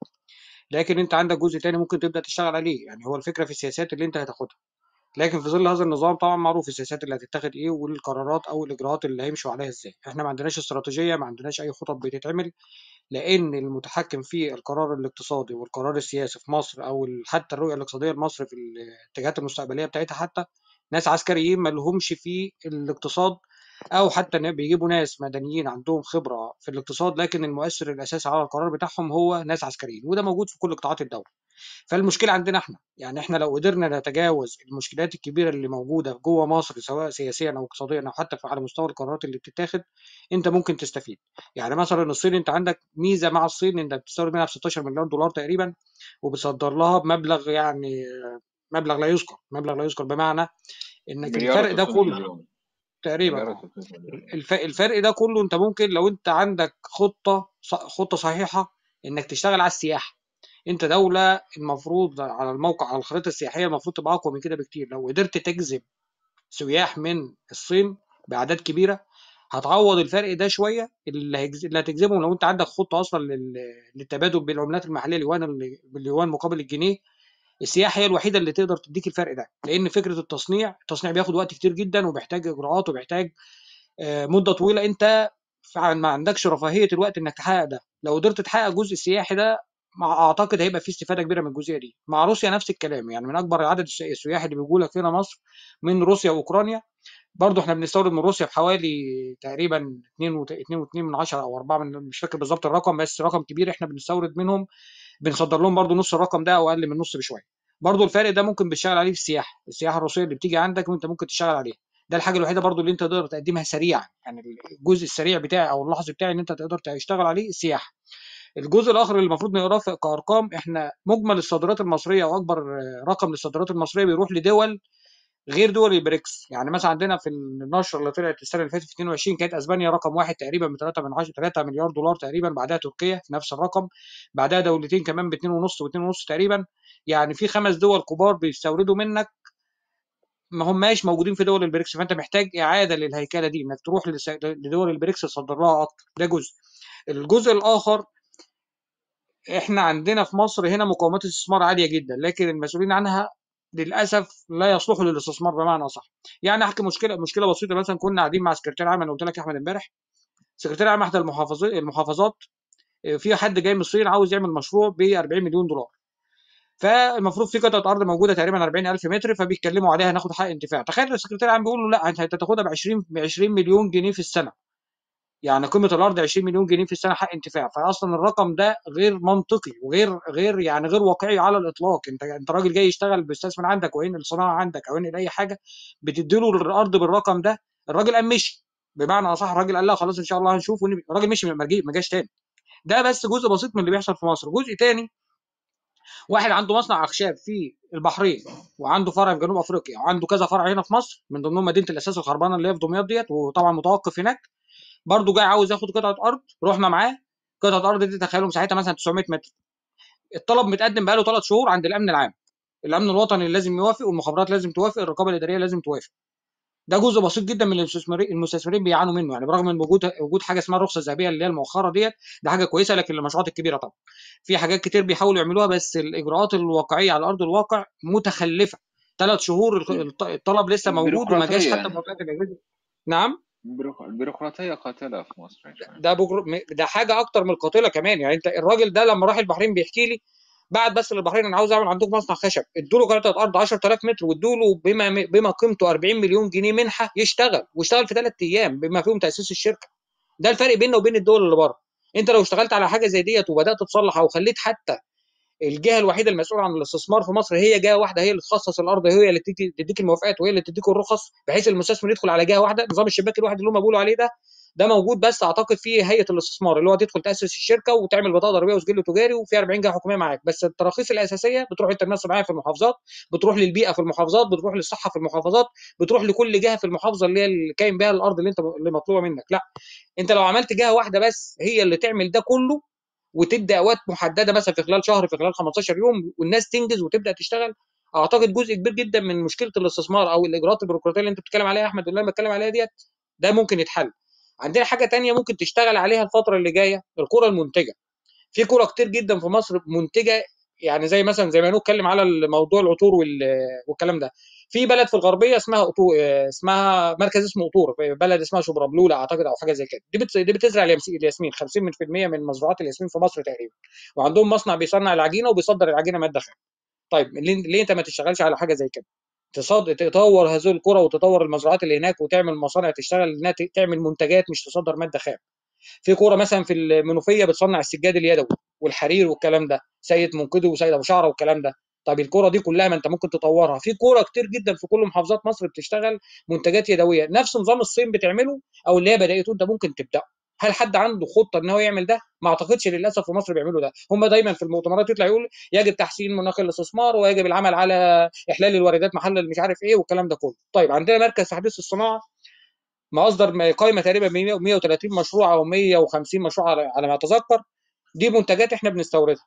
لكن أنت عندك جزء تاني ممكن تبدأ تشتغل عليه يعني هو الفكرة في السياسات اللي أنت هتاخدها. لكن في ظل هذا النظام طبعا معروف السياسات اللي هتتاخد إيه والقرارات أو الإجراءات اللي هيمشوا عليها إزاي. إحنا ما عندناش استراتيجية ما عندناش أي خطط بتتعمل لأن المتحكم في القرار الاقتصادي والقرار السياسي في مصر أو حتى الرؤية الاقتصادية لمصر في الاتجاهات المستقبلية بتاعتها حتى ناس عسكريين ما لهمش في الاقتصاد أو حتى بيجيبوا ناس مدنيين عندهم خبرة في الاقتصاد لكن المؤثر الأساسي على القرار بتاعهم هو ناس عسكريين وده موجود في كل قطاعات الدولة. فالمشكلة عندنا إحنا يعني إحنا لو قدرنا نتجاوز المشكلات الكبيرة اللي موجودة جوه مصر سواء سياسيا أو اقتصاديا أو حتى على مستوى القرارات اللي بتتاخد أنت ممكن تستفيد. يعني مثلا الصين أنت عندك ميزة مع الصين انت بتستورد منها ب 16 مليار دولار تقريبا وبتصدر لها بمبلغ يعني مبلغ لا يذكر مبلغ لا يذكر بمعنى انك الفرق ده و300 كله تقريبا. مليار و300 مليون. الف- الفرق ده كله أنت ممكن لو أنت عندك خطة خطة صحيحة إنك تشتغل على السياحة. أنت دولة المفروض على الموقع على الخريطة السياحية المفروض تبقى أقوى من كده بكتير. لو قدرت تجذب سياح من الصين بأعداد كبيرة هتعوض الفرق ده شوية. اللي هتجذبهم لو أنت عندك خطة أصلا لل... للتبادل بين العملات المحلية اليوان ال- باليوان مقابل الجنيه السياحة هي الوحيدة اللي تقدر تديك الفرق ده لأن فكرة التصنيع التصنيع بياخد وقت كتير جدا وبيحتاج إجراءات وبيحتاج آه، مدة طويلة. أنت ما عندكش رفاهية الوقت إنك تحقق ده. لو قدرت تحقق الجزء السياحي ده أعتقد هيبقى في استفادة كبيرة من الجزئية دي. مع روسيا نفس الكلام. يعني من أكبر عدد الس- السياح اللي بيجوا لك هنا مصر من روسيا وأوكرانيا. برضه إحنا بنستورد من روسيا بحوالي تقريبا 2 2.2 من 10 أو 4 من مش فاكر بالظبط الرقم بس رقم كبير إحنا بنستورد منهم بنصدر لهم برضه نص الرقم ده أو أقل من نص بشوية. برضه الفرق ده ممكن بتشتغل عليه في السياحة. السياحة الروسيه اللي بتيجي عندك وأنت ممكن تشتغل عليها. ده الحاجة الوحيدة برضه اللي أنت تقدر تقدمها سريعا. يعني الجزء السريع بتاعي أو اللحظي بتاعي ان أنت تقدر تشتغل عليه السياحة. الجزء الآخر اللي المفروض نقراه كأرقام إحنا مجمل الصادرات المصرية أو أكبر آه، رقم للصادرات المصرية بيروح لدول غير دول البريكس يعني مثلا عندنا في النشره اللي طلعت السنة اللي فاتت في 22 كانت أسبانيا رقم واحد تقريبا ب 3 من 10 3 مليار دولار تقريبا بعدها تركيا في نفس الرقم بعدها دولتين كمان ب 2.5 و2.5 تقريبا. يعني في خمس دول كبار بيستوردوا منك ما هماش موجودين في دول البريكس. فأنت محتاج إعادة للهيكلة دي إنك تروح لدول البريكس تصدر لها أكتر. ده جزء. الجزء الآخر إحنا عندنا في مصر هنا مقومات استثمار عالية جدا لكن المسؤولين عنها للأسف لا يصلحوا للاستثمار بمعنى صح يعني أحكي مشكلة مشكلة بسيطة. مثلا كنا قاعدين مع سكرتير عام أنا قلت لك أحمد إمبارح سكرتير عام احدى المحافظات المحافظات آه، في حد جاي من الصين عاوز يعمل مشروع ب 40 مليون دولار. فالمفروض في قطعة أرض موجودة تقريبا 40000 متر فبيتكلموا عليها ناخد حق انتفاع. تخيل السكرتير العام بيقول له لا أنت هتاخدها ب 20 ب 20 مليون جنيه في السنة. يعني قيمة الأرض 20 مليون جنيه في السنة حق انتفاع. فاصلا الرقم ده غير منطقي وغير غير يعني غير واقعي على الإطلاق. انت انت راجل جاي يشتغل بيستثمر عندك وينقل صناعه عندك أو ينقل أي حاجة بتديله الأرض بالرقم ده. الراجل قام مشي. بمعنى أصح الراجل قال لا خلاص إن شاء الله هنشوف. الراجل مشي ما جاش تاني. ده بس جزء بسيط من اللي بيحصل في مصر. جزء تاني واحد عنده مصنع أخشاب في البحرين وعنده فرع في جنوب أفريقيا وعنده كذا فرع هنا في مصر من ضمنهم مدينة الأساس الخربانة اللي هي في دمياط ديت وطبعا متوقف هناك. برضه جاي عاوز ياخد قطعة أرض رحنا معاه. قطعة أرض دي تخيلوا مساحتها مثلا 900 متر. الطلب متقدم بقاله ثلاث شهور عند الأمن العام. الأمن الوطني لازم يوافق والمخابرات لازم توافق الرقابة الإدارية لازم توافق. ده جزء بسيط جدا من المستثمرين المستثمرين بيعانوا منه. يعني برغم من وجود وجود حاجة اسمها الرخصة الذهبية اللي هي المؤخرة ديت ده حاجة كويسة لكن المشروعات الكبيرة طبعا. في حاجات كتير بيحاولوا يعملوها بس الإجراءات الواقعية على أرض الواقع متخلفة. ثلاث شهور الط- الطلب لسه موجود وما جاش حتى موافقه الاجهزه نعم؟ البيروق- البيروقراطيه قاتلة في مصر ده بجر... ده حاجة أكتر من القاتلة كمان. يعني أنت الراجل ده لما راح البحرين بيحكي لي بعد بس للبحرين أنا عاوز أعمل عندكم مصنع خشب ادوا له قطعه أرض 10000 متر وادوا له بما بما قيمته 40 مليون جنيه منحة يشتغل واشتغل في ثلاث أيام بما فيهم تأسيس الشركة. ده الفرق بيننا وبين الدول اللي بره. أنت لو اشتغلت على حاجة زي ديت وبدأت تصلح أو خليت حتى الجهة الوحيدة المسؤولة عن الاستثمار في مصر هي جهة واحدة هي اللي تخصص الأرض هي اللي تديك الموافقات وهي اللي تديك الرخص بحيث المستثمر يدخل على جهة واحدة. نظام الشباك الواحد اللي هم بيقولوا عليه ده ده موجود بس أعتقد في هيئة الاستثمار اللي هو تدخل تأسس الشركة وتعمل بطاقة ضريبية وسجل تجاري وفي 40 جهة حكومية معاك. بس التراخيص الأساسية بتروح للتنميه الصناعيه في المحافظات بتروح للبيئة في المحافظات بتروح للصحة في المحافظات بتروح لكل جهة في المحافظة اللي هي اللي كاين بها الأرض اللي أنت اللي مطلوبة منك. لا أنت لو عملت جهة واحدة بس هي اللي تعمل ده كله وتدي أوقات محددة مثلا في خلال شهر في خلال 15 يوم والناس تنجز وتبدأ تشتغل. أعتقد جزء كبير جدا من مشكلة الاستثمار أو الإجراءات البيروقراطية اللي أنت بتتكلم عليها يا أحمد واللي أنا بتكلم عليها ديت ده ممكن يتحل. عندنا حاجة تانية ممكن تشتغل عليها الفترة اللي جاية القرى المنتجة. في قرى كتير جدا في مصر منتجة يعني زي مثلا زي ما نتكلم على الموضوع العطور والكلام ده. في بلد في الغربية اسمها أطو... اسمها مركز اسمه قطور بلد اسمها شبربلوله أعتقد أو حاجة زي كده. دي. دي بتزرع الياسمين 50% من مزروعات الياسمين في مصر تقريبا. وعندهم مصنع بيصنع العجينة وبيصدر العجينة مادة خام. طيب ليه, أنت ما تشتغلش على حاجة زي كده؟ تصد... تطور هذه القرى وتطور المزروعات اللي هناك وتعمل مصانع تشتغل إنها تعمل منتجات مش تصدر مادة خام. في كوره مثلا في المنوفية بتصنع السجاد اليدوي والحرير والكلام ده سيد منقذي وسيد أبو شعرة والكلام ده. طب الكورة دي كلها ما انت ممكن تطورها. في كورة كتير جدا في كل محافظات مصر بتشتغل منتجات يدوية. نفس نظام الصين بتعمله أو اللي هي بدأته انت ممكن تبدا هل حد عنده خطة إن هو يعمل ده؟ ما أعتقدش للأسف في مصر بيعملوا ده. هم دايما في المؤتمرات يطلع يقول يجب تحسين مناخ الاستثمار ويجب العمل على إحلال الواردات محل مش عارف إيه والكلام ده كله. طيب عندنا مركز تحديث الصناعة. ما اصدر قائمه تقريبا 130 مشروع أو 150 مشروع على ما أتذكر. دي منتجات إحنا بنستوردها.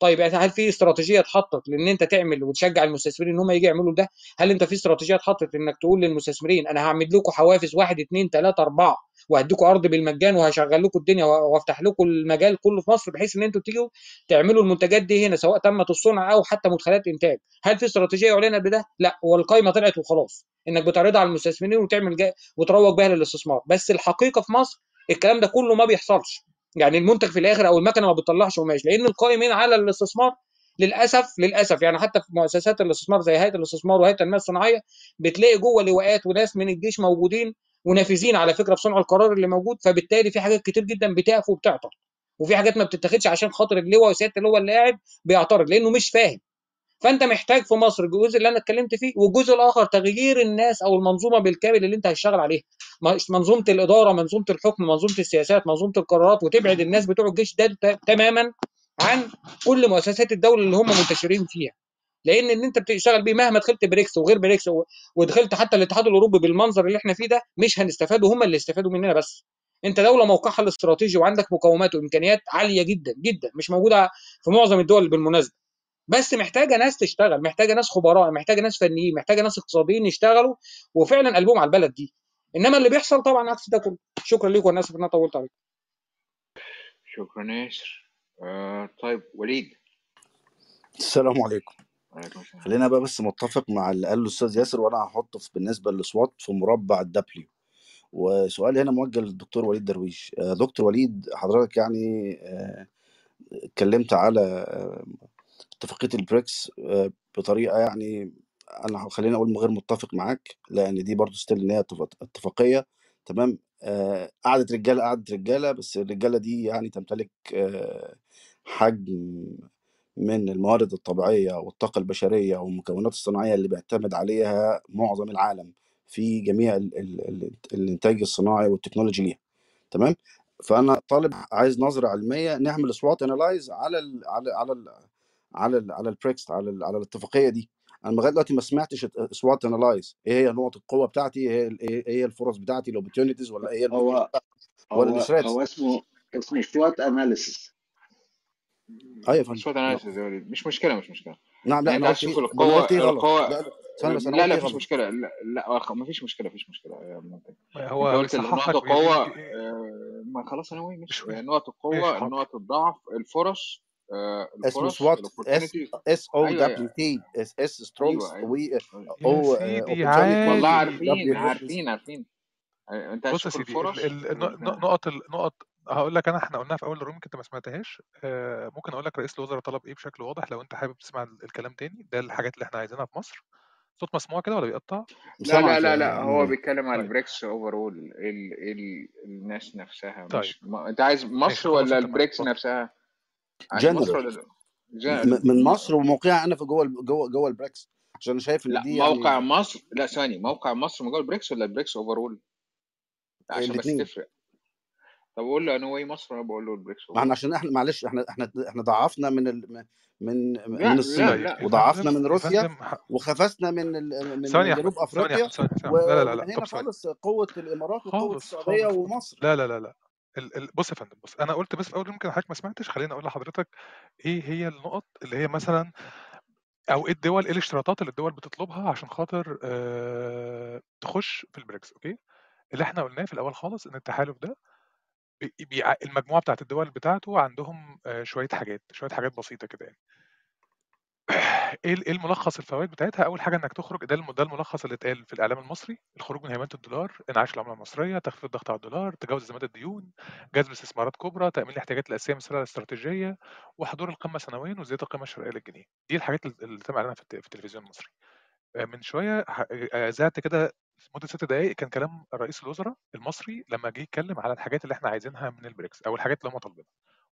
طيب هل في استراتيجية اتحطت لإن أنت تعمل وتشجع المستثمرين إن هم يجي يعملوا ده؟ هل أنت في استراتيجية اتحطت إنك تقول للمستثمرين أنا هعمل لكم حوافز واحد اثنين ثلاثة أربعة وهديكم أرض بالمجان وهشغل لكم الدنيا وافتح لكم المجال كله في مصر بحيث إن أنتوا تيجوا تعملوا المنتجات دي هنا سواء تمت الصنع أو حتى مدخلات إنتاج، هل في استراتيجية اعلنت بده؟ لا هو القائمه طلعت وخلاص إنك بتعرضها على المستثمرين وتعمل. وتروج بها للاستثمار، بس الحقيقة في مصر الكلام ده كله ما بيحصلش يعني المنتج في الآخر أو المكنة ما بتطلعش قماش لأن القائمين على الاستثمار للأسف للأسف يعني حتى في مؤسسات الاستثمار زي هيئة الاستثمار وهيئة التنميه الصناعية بتلاقي جوه لواءات وناس من الجيش موجودين ونافذين على فكرة في صنع القرار اللي موجود فبالتالي في حاجات كتير جدا بتقف وبتعطل وفي حاجات ما بتتاخدش عشان خاطر اللواء وسيادة اللواء اللي قاعد بيعترض لأنه مش فاهم. فانت محتاج في مصر الجزء اللي أنا اتكلمت فيه والجزء الآخر تغيير الناس أو المنظومة بالكامل اللي انت هتشتغل عليها. منظومة الإدارة منظومة الحكم منظومة السياسات منظومة القرارات وتبعد الناس بتوع الجيش ده تماما عن كل مؤسسات الدولة اللي هم منتشرين فيها. لأن ان انت بتشتغل بيه مهما دخلت بريكس وغير بريكس ودخلت حتى الاتحاد الأوروبي بالمنظر اللي إحنا فيه ده مش هنستفادوا هم اللي استفادوا مننا بس. انت دولة موقعها الاستراتيجي وعندك مقومات وإمكانيات عالية جدا جدا مش موجودة في معظم الدول بالمناسبة. بس محتاجة ناس تشتغل محتاجة ناس خبراء محتاجة ناس فنيين محتاجة ناس اقتصاديين يشتغلوا وفعلا قلبهم على البلد دي. إنما اللي بيحصل طبعا عكس ده كله. شكرا لكم وأنا اسف ان أنا طولت عليكم شكرا ياسر. آه طيب وليد. السلام عليكم. وعليكم السلام. خلينا بقى بس متفق مع اللي قاله الأستاذ ياسر وأنا هحطه في بالنسبة لل SWOT في مربع ال W. وسؤالي هنا موجه للدكتور وليد درويش. آه، دكتور وليد حضرتك يعني آه، اتكلمت على اتفاقية البريكس آه، بطريقة يعني أنا خليني أقول غير متفق معاك لأن دي برضو still إن هي اتفاق- اتفاقية تمام؟ آه، قعدة رجالة قعدة رجالة بس الرجالة دي يعني تمتلك آه، حجم من الموارد الطبيعية والطاقة البشرية والمكونات الصناعية اللي بيعتمد عليها معظم العالم في جميع ال ال ال الإنتاج الصناعي والتكنولوجي ليها تمام؟ فأنا طالب عايز نظرة علمية نعمل SWOT analyze على ال على على ال على ال على البريكس على ال على الاتفاقية دي. أنا لغاية دلوقتي ما سمعتش SWOT analyze إيه هي نقط القوة بتاعتي؟ إيه هي إيه هي الفرص بتاعتي؟ ال opportunities ولا إيه هو ولا هو ال threats هو اسمه اسمه SWOT analysis أيوه فندم. مش analysis يا وليد. مش مشكلة مش مشكلة. نعم لا يعني أنا إيه؟ ده أنا القوه إيه؟ القوة لا لا بس لا لا إيه؟ مفيش مشكلة. لا لا ما فيش مشكلة مفيش مشكلة. منتج هو قلت نقط القوة بي- آه، ما خلاص أنا وين؟ مش مش نقط القوة نقط الضعف الفرص آه، اسمه SWOT S S O أيوه W أيوه T S S strongs يا O opportunity والله عارفين W عارفين عارفين. آه، أنت عايز بص يا سيدي ال الفرص ال الن- وال ن- نقط ال- نقط هاقول لك أنا إحنا قُلناها في أول ال room يمكن أنت ما سمعتهاش، آآ ممكن أقول لك رئيس الوزرا طلب إيه بشكل واضح لو أنت حابب تسمع ال الكلام تاني، ده الحاجات اللي إحنا عايزينها في مصر. الصوت مسموع كده والّا بيقطّع؟ لا لا لا لا هو بيتكلم على طيب. البريكس إيه إيه ال- الناس نفسها طيب. مش أنت عايز مصر ولا البريكس. نفسها؟ جنرال من. مصر وموقعها أنا في جوه جوه جوه البريكس عشان أنا شايف إن لا دي موقع يعني مصر لا ثواني موقع مصر من جوه البريكس ولا البريكس اوفرول عشان بس تفرق طب قول له أنا واي مصر وأنا بقول له البريكس ما إحنا عشان إحنا معلش إحنا إحنا إحنا ضعفنا من ال من لا من لا الصين لا وضعفنا من يا روسيا وخفسنا من ال من ثواني يا جنوب أفريقيا ثواني ثواني لا، لا، لا، لا، هنا. خالص قوة الإمارات وقوة خالص، السعودية. ومصر لا، لا، لا، لأ. ال ال بُص يا فندم، بُص، أنا قُلت بس في أول يمكن حضرتك ما سمعتش، خلّيني أقول لحضرتك إيه هي النُقط اللي هي مثلًا أو إيه الدول إيه الاشتراطات اللي الدول بتطلبها عشان خاطر آآ تخُش في ال BRICS okay؟ اللي إحنا قُلناه في الأول خالص إن التحالف ده بي المجموعة بتاعة الدول بتاعته عندهم شوية حاجات، شوية حاجات بسيطة كده يعني. إيه إيه الملخص الفوايد بتاعتها؟ أول حاجة إنك تخرج ده ده الملخص اللي اتقال في الإعلام المصري، الخروج من هيمنة الدولار، انعاش العملة المصرية، تخفيف الضغط على الدولار، تجاوز أزمات الديون، جذب استثمارات كبرى، تأمين الاحتياجات الأساسية من السلع الاستراتيجية، وحضور القمة سنويًا وزيادة القيمة الشرائية للجنيه. دي الحاجات ال اللي تم إعلانها في الت في التلفزيون المصري. آآ من شوية ح آآ أذعت كده لمدة 6 دقايق كان كلام رئيس الوزرا المصري لمّا جه يتكلم على الحاجات اللي إحنا عايزينها من الBRICS أو الحاجات اللي هم طالبينها،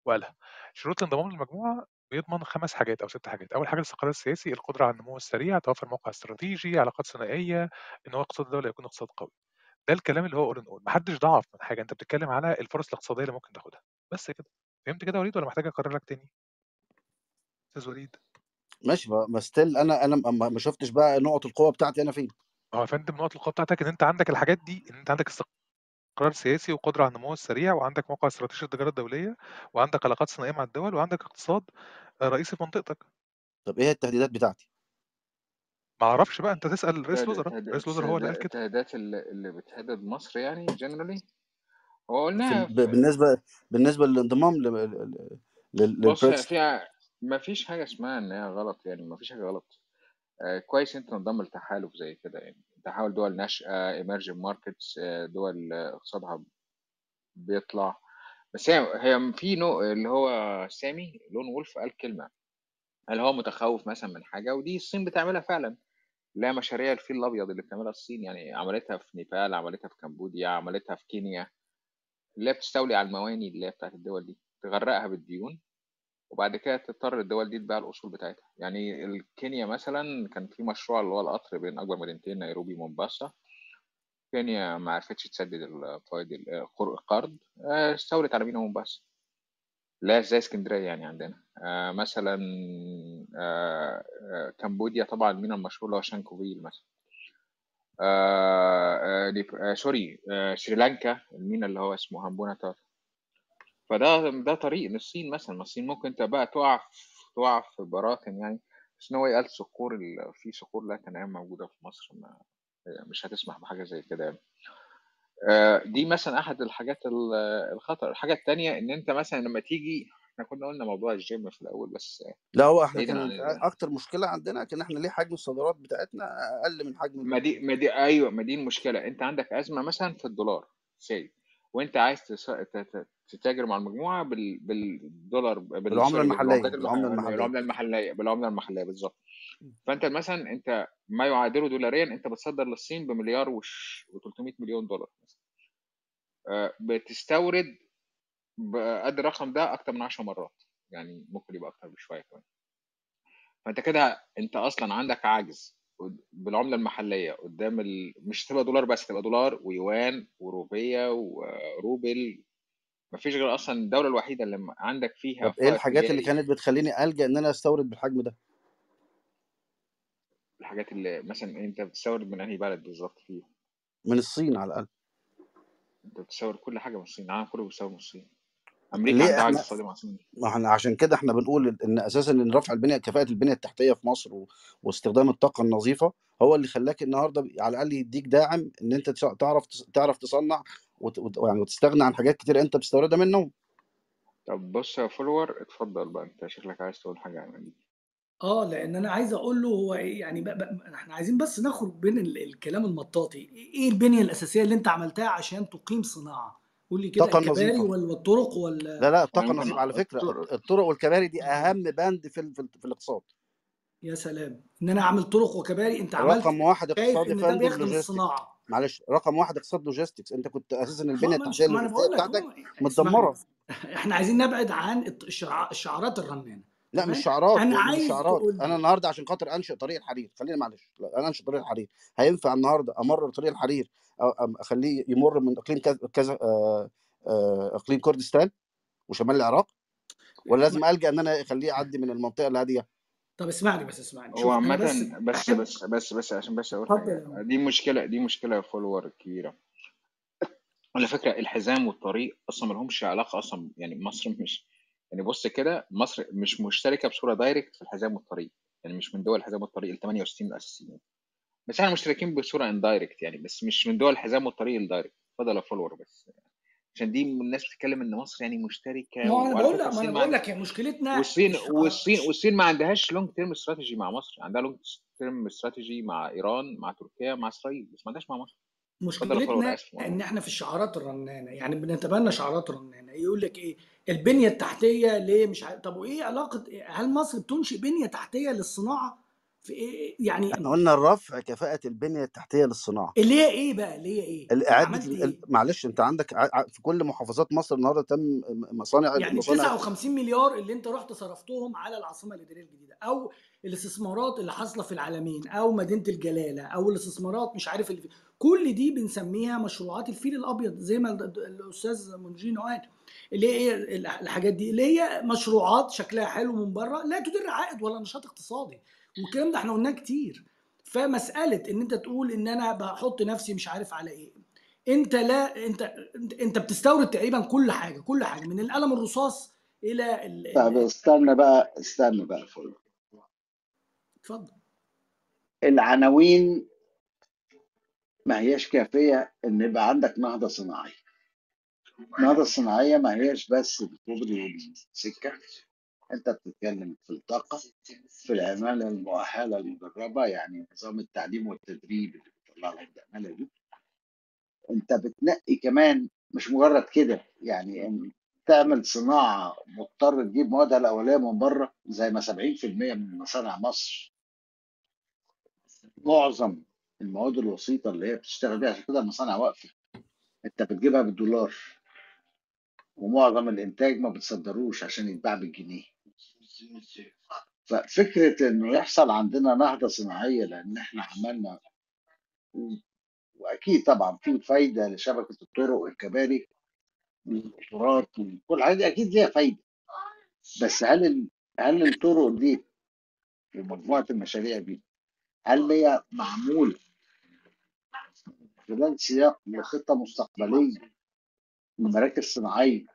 وقالها. شروط الانضمام للمجموعة بيضمن 5 حاجات أو 6 حاجات، أول حاجة الاستقرار السياسي، القدرة على النمو السريع، توفر موقع استراتيجي، علاقات ثنائية، إن هو اقتصاد الدولة يكون اقتصاد قوي. ده الكلام اللي هو all in all ما حدش ضعف من حاجة، أنت بتتكلم على الفرص الاقتصادية اللي ممكن تاخدها، بس كده. فهمت كده يا وليد والّا محتاج أكرر لك تاني؟ أستاذ وليد. ماشي بس still أنا أنا ما ما شفتش بقى نقط القوة بتاعتي أنا فين ما هو يا فندم نقط القوة بتاعتك إن أنت عندك الحاجات دي، إن أنت عندك استقرار سياسي وقدرة على النمو السريع، وعندك موقع استراتيجي للتجارة الدولية، وعندك علاقات ثنائية مع الدول، وعندك اقتصاد آآ رئيسي في منطقتك. طب إيه التهديدات بتاعتي ما أعرفش بقى أنت تسأل رئيس تهد- الوزرا، تهد- رئيس الوزرا هو اللي قال كده. التهديدات اللي بتهدد مصر يعني جنرالي هو قلناها ال... ب- في بالنسبة بالنسبة للانضمام. لل- بص للبريكس في ما فيش حاجة اسمها إن هي غلط يعني ما فيش حاجة غلط آه كويس أنت انضم لتحالف زي كده يعني. تحاول دول emerging markets آه دول آه، اقتصادها بيطلع. بس هي هي في نوع اللي هو سامي لون وولف قال كلمة. هل هو متخوف مثلا من حاجة ودي الصين بتعملها فعلا. لا مشاريع الفيل الأبيض اللي بتعملها الصين يعني عملتها في نيبال عملتها في كمبوديا عملتها في كينيا. اللي بتستولي على المواني اللي هي بتاعت الدول دي تغرقها بالديون. وبعد كده تضطر الدول دي تبيع الأصول بتاعتها. يعني ال- كينيا مثلا كان في مشروع اللي هو القطر بين أكبر مدينتين نيروبي ومومباسا كينيا ما عرفتش تسدد الفوائد ال- القر- القرض آه، استولت على مينا مومباسا لا زي اسكندرية يعني عندنا. آه، مثلا آه، آه، كمبوديا طبعا المينا المشهور اللي هو سيهانوكفيل مثلا. آه، آه، آه، sorry آه، سريلانكا المينا اللي هو اسمه هامبانتوتا فده ده طريق للصين مثلا. ما الصين ممكن تبقى تقع في تقع في براكن يعني بس هو قال صقور ال- في صقور لا تنام موجودة في مصر ما مش هتسمح بحاجة زي كده يعني. آه، دي مثلا أحد الحاجات ال- الخطر. الحاجة التانية إن أنت مثلا لما تيجي إحنا كنا قلنا موضوع ال game في الأول بس لا هو إحنا بعيدا عن كان ال- أكتر مشكلة عندنا كان إحنا ليه حجم الصادرات بتاعتنا أقل من حجم ما دي ما دي أيوه ما دي المشكلة. أنت عندك أزمة مثلا في الدولار سي وانت عايز تس- ت- ت- تتاجر مع المجموعة بال... بالدولار بال... بالعملة المحلية. بالعمله المحلية بالعملة المحلية. بالعملة المحلية بالظبط. فانت مثلا انت ما يعادله دولاريا انت بتصدر للصين بمليار وش و300 مليون دولار مثلا. آه، بتستورد بقد الرقم ده أكتر من 10 مرات. يعني ممكن يبقى أكتر بشوية كمان. فانت كده انت أصلا عندك عجز بالعملة المحلية قدام ال... مش تبقى دولار بس تبقى دولار ويوان وروبية وروبل. مفيش غير أصلا الدولة الوحيدة اللي عندك فيها طب إيه الحاجات اللي كانت بتخليني ألجأ إن أنا أستورد بالحجم ده؟ الحاجات اللي مثلا أنت بتستورد من أنهي بلد بالظبط فيه من الصين على الأقل. أنت بتستورد كل حاجة من الصين العالم كله بيستورد من الصين. أمريكا ليه عندها عجز اقتصادي ما إحنا عشان كده إحنا بنقول إن أساسا إن رفع البنية كفاءة البنية التحتية في مصر و... واستخدام الطاقة النظيفة هو اللي خلاك النهارده على الأقل يديك داعم إن أنت تعرف تعرف تصنع وت... وت... يعني وتستغنى عن حاجات كتير أنت بتستوردها منهم. طب بص يا فولور اتفضل بقى أنت شكلك عايز تقول حاجة عن دي آه لأن أنا عايز أقول له هو إيه يعني بقى بقى إحنا عايزين بس نخرج بين ال- الكلام المطاطي. إيه البنية الأساسية اللي أنت عملتها عشان تقيم صناعة؟ قول لي كده الطاقه الكباري والطرق وال لا لا الطاقه النظيفه على فكرة الطرق الطرق والكباري دي أهم بند في ال- في, ال- في الاقتصاد. يا سلام إن أنا أعمل طرق وكباري أنت عملت رقم واحد شايف اقتصاد يا إن ده فندم بيخدم logistics الصناعة. معلش رقم واحد اقتصاد logistics أنت كنت أساسا البنية التحتية بتاعتك متدمرة. [LAUGHS] إحنا عايزين نبعد عن الشعارات الرنانة. لا مش شعارات أنا مش عايز شعارات. تقول أنا النهارده عشان خاطر أنشئ طريق الحرير خليني معلش لا أنا أنشئ طريق الحرير. هينفع النهارده امرر طريق الحرير أخليه يمر من إقليم كذا كذا آه، آه، إقليم كردستان وشمال العراق؟ ولا لازم ما- ألجأ إن أنا أخليه يعدي من المنطقة الهاديه طب اسمعني بس اسمعني. هو عامة بس بس بس بس بس عشان بس أقول اتفضل حاجة يا. دي مشكلة دي مشكلة فولور كبيرة. على فكرة الحزام والطريق أصلا ملهمش علاقة أصلا يعني مصر مش يعني بص كده مصر مش مشتركة بصورة direct في الحزام والطريق يعني مش من دول الحزام والطريق ال 68 الاساسيين بس إحنا مشتركين بصورة indirect يعني بس مش من دول الحزام والطريق ال direct يا فولور بس. عشان دي الناس بتتكلم إن مصر يعني مشتركة ما أنا بقول لك ما أنا بقول لك مشكلتنا والصين والصين والصين ما عندهاش long term strategy مع مصر عندها long term strategy مع إيران مع تركيا مع إسرائيل بس ما عندهاش مع مصر. مشكلتنا إن إحنا في الشعارات الرنانة يعني بنتبنى شعارات رنانة. يقول لك إيه البنية التحتية ليه مش عارف طب وإيه علاقة هل مصر بتنشئ بنية تحتية للصناعة؟ يعني إحنا قلنا الرفع كفاءة البنية التحتية للصناعة. اللي هي إيه بقى؟ اللي هي إيه؟ إعادة ال- معلش أنت عندك في كل محافظات مصر النهارده تم مصانع يعني مصانع 59 مليار اللي أنت رحت صرفتهم على العاصمة الإدارية الجديدة أو الاستثمارات اللي حاصلة في العالمين أو مدينة الجلالة أو الاستثمارات مش عارف اللي في كل دي بنسميها مشروعات الفيل الأبيض زي ما ال- الأستاذ منجينو قال اللي هي ال- الحاجات دي اللي هي مشروعات شكلها حلو من بره لا تدر عائد ولا نشاط اقتصادي. والكلام ده إحنا قلناه كتير. فمسألة إن أنت تقول إن أنا بحط نفسي مش عارف على إيه. أنت لا أنت أنت بتستورد تقريبا كل حاجة كل حاجة من القلم الرصاص إلى ال... طب. استنى بقى استنى بقى فل اتفضل. العناوين ما هياش كافية إن يبقى عندك نهضة صناعية. النهضة الصناعية ما هياش بس الكوبري والسكة أنت بتتكلم في الطاقة في العمالة المؤهلة المدربة يعني نظام التعليم والتدريب اللي بيطلع لك العمالة دي أنت بتنقي كمان مش مجرد كده يعني إن تعمل صناعة مضطر تجيب موادها الأولية من بره زي ما 70% من مصانع مصر. معظم المواد الوسيطة اللي هي بتشتغل بيها عشان كده المصانع واقفة. أنت بتجيبها بالدولار ومعظم الإنتاج ما بتصدروش عشان يتباع بالجنيه. ففكرة إنه يحصل عندنا نهضة صناعية لأن إحنا عملنا وأكيد طبعا في فايدة لشبكة الطرق والكباري والقطارات وكل حاجة دي أكيد ليها فايدة. بس هل هل الطرق دي ومجموعة المشاريع دي هل هي معمولة خلال سياق لخطة مستقبلية لمراكز صناعية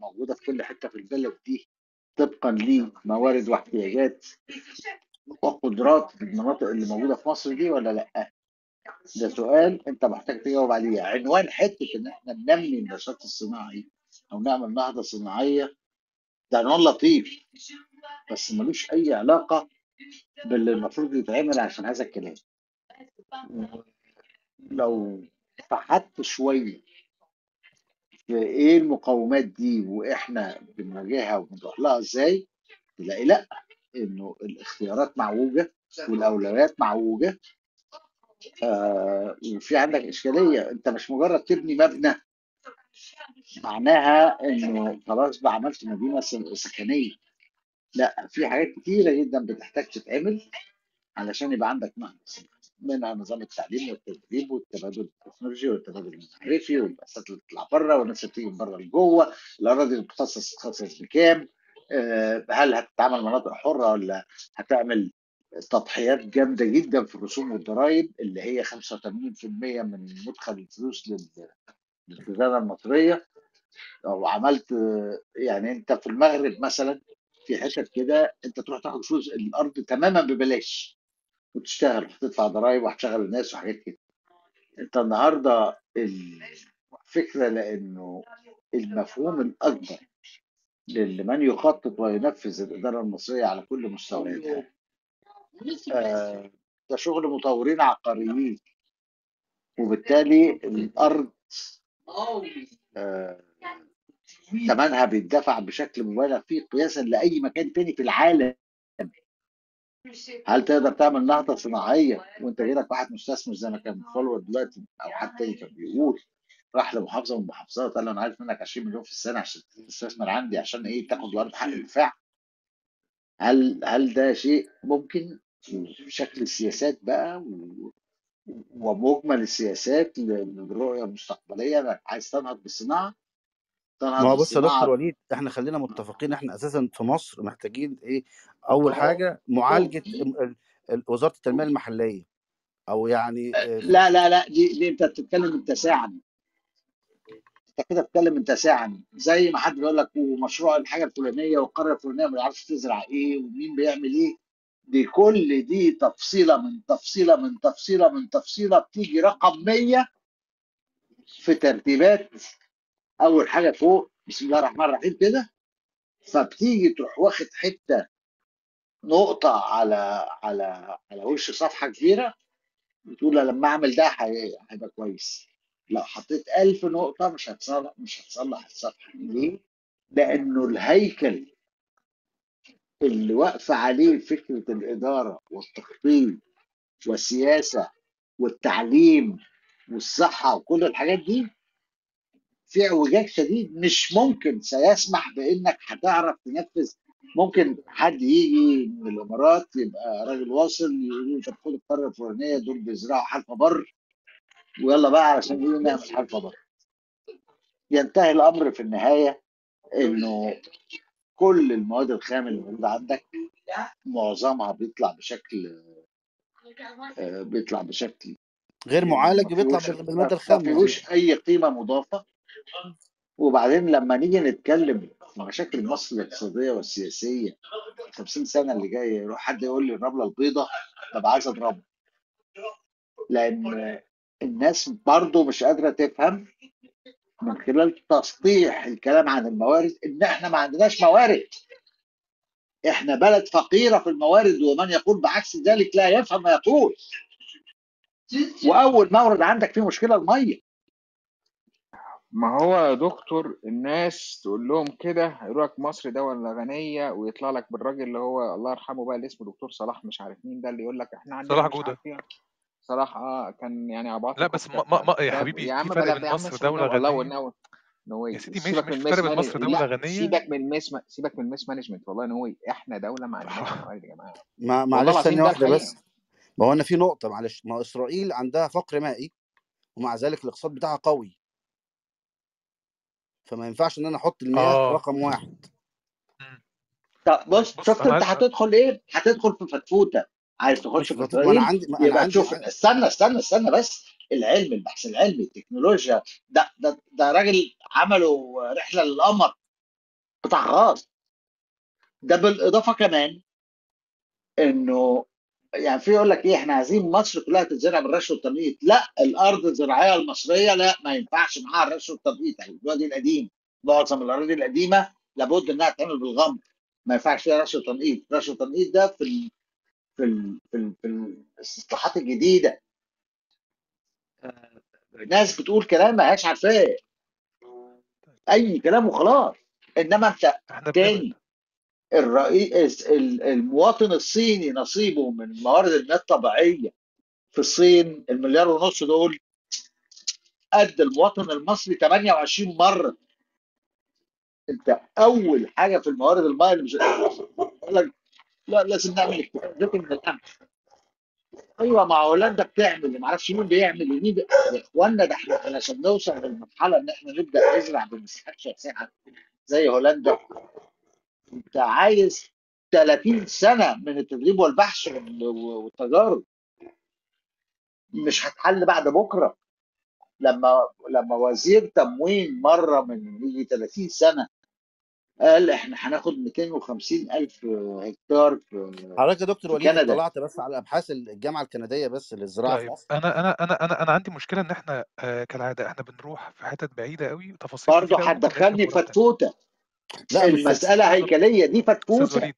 موجودة في كل حتة في البلد دي؟ طبقا لموارد واحتياجات وقدرات المناطق اللي موجودة في مصر دي ولا لأ؟ ده سؤال أنت محتاج تجاوب عليه عنوان حتة إن إحنا ننمي النشاط الصناعي أو نعمل نهضة صناعية ده عنوان لطيف بس ملوش أي علاقة باللي المفروض يتعمل عشان هذا الكلام لو فحت شوية في إيه المقومات دي وإحنا بنواجهها وبنروح لها إزاي؟ تلاقي لأ إنه الاختيارات معوجة والأولويات معوجة. آه وفي عندك إشكالية أنت مش مجرد تبني مبنى. معناها إنه خلاص بقى عملت مدينة سن- سكنية. لأ في حاجات كتيرة جدا بتحتاج تتعمل علشان يبقى عندك نهضة منها نظام التعليم والتدريب والتبادل التكنولوجي والتبادل المعرفي والبعثات اللي بتطلع بره والناس اللي بتيجي من بره لجوه. الأراضي بتخصص تخصص بكام آه، هل هتتعمل مناطق حرة ولا هتعمل تضحيات جامدة جدا في الرسوم والضرائب اللي هي 85% من مدخل الفلوس لل- للخزانه المصرية؟ أو عملت يعني أنت في المغرب مثلا في حتت كده أنت تروح تاخد فلوس الأرض تماما ببلاش. وتشتغل وتدفع ضرائب وهتشغل الناس وحاجات كده. انت النهارده الفكرة لأنه المفهوم الأكبر لمن يخطط وينفذ الإدارة المصرية على كل مستوياتها. آه، ده شغل مطورين عقاريين. وبالتالي الأرض آه، ثمنها بيدفع بشكل مبالغ فيه قياسا لأي مكان تاني في العالم. هل تقدر تعمل نهضة صناعية وانت غيرك واحد مستثمر زي ما كان فولور دلوقتي أو حد تاني كان بيقول راح لمحافظة من المحافظات قال له أنا عارف منك 20 مليون في السنة عشان تستثمر عندي عشان إيه تاخد الأرض حق الدفاع؟ هل هل ده شيء ممكن؟ بشكل السياسات بقى و- ومجمل السياسات للرؤيه المستقبليه انك عايز تنهض بالصناعة ما هو بص يا دكتور وليد إحنا خلينا متفقين إحنا أساسا في مصر محتاجين إيه أول أهو. حاجة معالجة ال- ال- ال- وزارة التنمية المحلية أو يعني آه، لا لا لا دي, دي أنت بتتكلم انت ساعة أنت كده بتتكلم انت ساعة زي ما حد بيقول لك ومشروع الحاجة الفلانية والقرية الفلانية ما يعرفش تزرع إيه ومين بيعمل إيه. دي كل دي تفصيلة من تفصيلة من تفصيلة من تفصيلة بتيجي رقم 100 في ترتيبات أول حاجة فوق بسم الله الرحمن الرحيم كده فبتيجي تروح واخد حتة نقطة على على على وش صفحة كبيرة بتقول لما أعمل ده هي- هيبقى كويس لو حطيت ألف نقطة مش هتصلح مش هتصلح الصفحة ليه؟ لأنه الهيكل اللي واقفة عليه فكرة الإدارة والتخطيط والسياسة والتعليم والصحة وكل الحاجات دي في اعوجاج شديد مش ممكن سيسمح بإنك هتعرف تنفذ. ممكن حد يجي من الإمارات يبقى راجل واصل يقول له طب خد القاره الفلانية دول بيزرعوا حلفه بر ويلا بقى علشان يقولوا نعمل حلفه بر. ينتهي الأمر في النهاية إنه كل المواد الخام اللي موجودة عندك معظمها بيطلع بشكل آه، بيطلع بشكل غير معالج ما بيطلع بالماده ما الخام يعني. فيهوش أي قيمة مضافة. وبعدين لما نيجي نتكلم في مشاكل مصر الاقتصادية والسياسية 50 سنة اللي جاية يروح حد يقول لي الرملة البيضاء؟ طب عايز أضربه. لأن الناس برضو مش قادرة تفهم من خلال تسطيح الكلام عن الموارد إن إحنا ما عندناش موارد. إحنا بلد فقيرة في الموارد ومن يقول بعكس ذلك لا يفهم ما يقول. وأول مورد عندك فيه مشكلة المية. ما هو يا دكتور الناس تقول لهم كده هيقولوا لك مصر دولة غنية ويطلع لك بالراجل اللي هو الله يرحمه بقى اللي اسمه دكتور صلاح مش عارف مين ده اللي يقول لك إحنا عندنا صلاح مش جودة. صلاح آه كان يعني عباطي لا بس ما ما ما يا حبيبي يا عم في فرق بين يا عم مصر دولة غنية. نوي يا سيدي مش من فرق بين مصر دولة غنية. سيبك من الميس سيبك من الميس مانجمنت والله نوي إحنا دولة ما عندناش موارد يا جماعة. ما معلش واحدة الحقيقة. بس ما هو أنا في نقطة معلش. ما إسرائيل عندها فقر مائي ومع ذلك الاقتصاد بتاعها قوي. فما ينفعش إن أنا أحط المياه آه. رقم واحد. طب بص بص شفت أنت هتدخل إيه؟ هتدخل في فتفوتة. عايز تخش في فت- ما أنا عندي ما أنا يبقى عندي تشوف. استنى استنى استنى بس. العلم البحث العلمي التكنولوجيا. ده ده ده راجل عملوا رحلة للقمر. قطاع خاص ده بالإضافة كمان إنه يعني في يقول لك إيه إحنا عايزين مصر كلها تتزرع بالرش والتنقيط. لا الأرض الزراعية المصرية لا ما ينفعش معاها الرش والتنقيط. يعني الوادي القديم معظم الأراضي القديمة لابد إنها تعمل بالغمر. ما ينفعش فيها رش وتنقيط. رش وتنقيط ده في ال في ال في, ال في الاستصلاحات الجديدة. ناس بتقول كلام ما هياش عارفاه. أي كلام وخلاص. إنما أنت تاني الرئيس ال- المواطن الصيني نصيبه من موارد المياه الطبيعية في الصين المليار ونص دول. قد المواطن المصري 28 مرة. انت أول حاجة في الموارد المائيه اللي مش لك لا لازم نعمل اكتفاء من القمح أيوه مع هولندا بتعمل ما أعرفش مين بيعمل ومين بي... يا اخوانا ده إحنا علشان نوصل للمرحلة إن إحنا نبدأ نزرع بمساحات شاسعة زي هولندا. انت عايز 30 سنة من التدريب والبحث وال- والتجارب. مش هتحل بعد بكرة. لما لما وزير تموين مرة من يجي 30 سنة قال إحنا هناخد 250 ألف هكتار في حضرتك يا دكتور في وليد كندا. اطلعت بس على أبحاث الجامعة الكندية بس للزراعة في طيب مصر. أنا أنا أنا أنا أنا عندي مشكلة إن إحنا آه كالعادة إحنا بنروح في حتت بعيدة قوي وتفاصيل برضه هتدخلني في لا مش بالظبط هيكلية دي وليد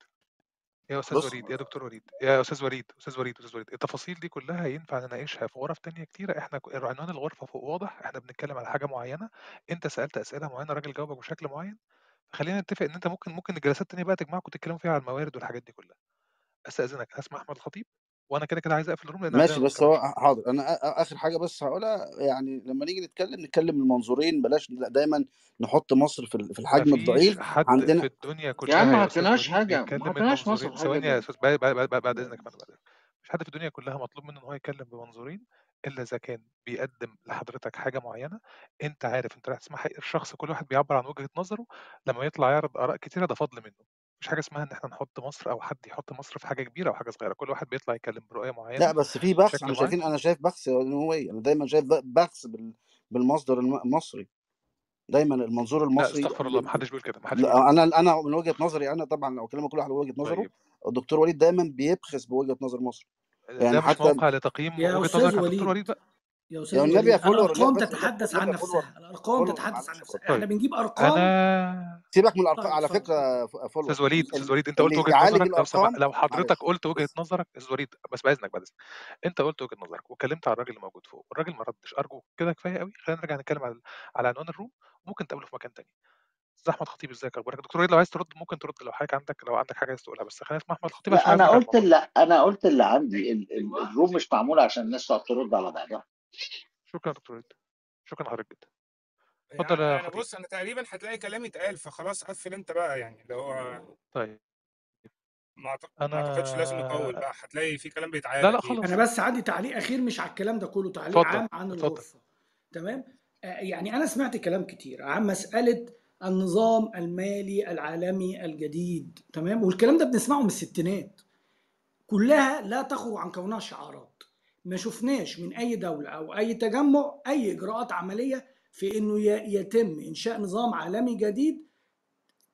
يا أستاذ وليد يا دكتور وليد يا أستاذ وليد أستاذ وليد أستاذ وليد التفاصيل دي كلها ينفع نناقشها في غرف تانية كتيرة. إحنا عنوان الغرفة فوق واضح. إحنا بنتكلم على حاجة معينة. أنت سألت أسئلة معينة الراجل جاوبك بشكل معين. خلينا نتفق إن أنت ممكن ممكن الجلسات التانية بقى تجمعكم تتكلموا فيها على الموارد والحاجات دي كلها. أستأذنك هسمع أحمد الخطيب. وأنا كده كده عايز أقفل الروم لأن ماشي عندنا بس هو حاضر. أنا آخر حاجة بس هقولها يعني لما نيجي نتكلم نتكلم من المنظورين بلاش لا دايما نحط مصر في ال- في الحجم الضئيل حد في عندنا الدنيا يا عم كلها ما حطيناش حاجة ما حطيناش مصر منظورين ثواني يا أستاذ بعد, بعد, بعد, بعد إذنك بعد اذنك مش حد في الدنيا كلها مطلوب منه إن هو يتكلم بمنظورين إلا إذا كان بيقدم لحضرتك حاجة معينة أنت عارف أنت رايح تسمع حقيقة الشخص كل واحد بيعبر عن وجهة نظره لما يطلع يعرض آراء كتيرة ده فضل منه. مفيش حاجة اسمها إن إحنا نحط مصر أو حد يحط مصر في حاجة كبيرة أو حاجة صغيرة كل واحد بيطلع يتكلم برؤية لأ معينه بس في بحث بشكل إحنا معين. شايفين أنا شايف بحث نووي أنا دايما شايف ب- بحث بال- بالمصدر الم- المصري دايما المنظور لأ المصري استغفر الله محدش بيقول كده محدش بيقول لأ كده. أنا أنا من وجهة نظري أنا طبعا لو أكلمك كل واحد بوجهة نظره طيب. الدكتور وليد دايما بيبخس بوجهة نظر مصر. يعني ده مش حتى موقع لتقييم يا وجهة أستاذ نظرك يا دكتور وليد وليد؟ بقى يا أستاذ النبي الارقام تتحدث عن نفسها الأرقام تتحدث عن نفسها إحنا بنجيب أرقام. سيبك من الأرقام طيب على فكرة ف- فولور أستاذ وليد أستاذ وليد أنت قلت وجهة نظرك لو حضرتك قلت وجهة نظرك أستاذ وليد بس بإذنك بعد إذنك. أنت قلت وجهة نظرك واتكلمت على الراجل اللي موجود فوق. الراجل ما ردش أرجو كده كفاية قوي. خلينا نرجع نتكلم على على عنوان ال room. ممكن تقابله في مكان تاني. أستاذ أحمد خطيب إزيك؟ أخبارك؟ دكتور وليد لو عايز ترد ممكن ترد. لو حضرتك عندك لو عندك حاجة عايز تقولها بس خلينا نسمع أحمد خطيب أنا قلت اللي أنا قلت اللي عندي ال- ال- الروم مش معمولة عشان الناس تقعد ترد على بعضها. شكرا دكتور وليد شكرا لحضرتك جدا اتفضل يعني خطيب بص أنا تقريبا هتلاقي كلامي اتقال فخلاص قفل أنت بقى يعني اللي هو طيب. ما أعتقدش لازم نطول بقى هتلاقي في كلام بيتعاد لا لا خلاص. أنا بس عندي تعليق أخير مش على الكلام ده كله تعليق اتفضل عام عن اتفضل. الغرفه تمام؟ آه، يعني أنا سمعت كلام كتير عن مسألة النظام المالي العالمي الجديد تمام؟ والكلام ده بنسمعه من الستينات. كلها لا تخرج عن كونها شعارات. ما شفناش من أي دولة أو أي تجمع أي إجراءات عملية في إنه يتم إنشاء نظام عالمي جديد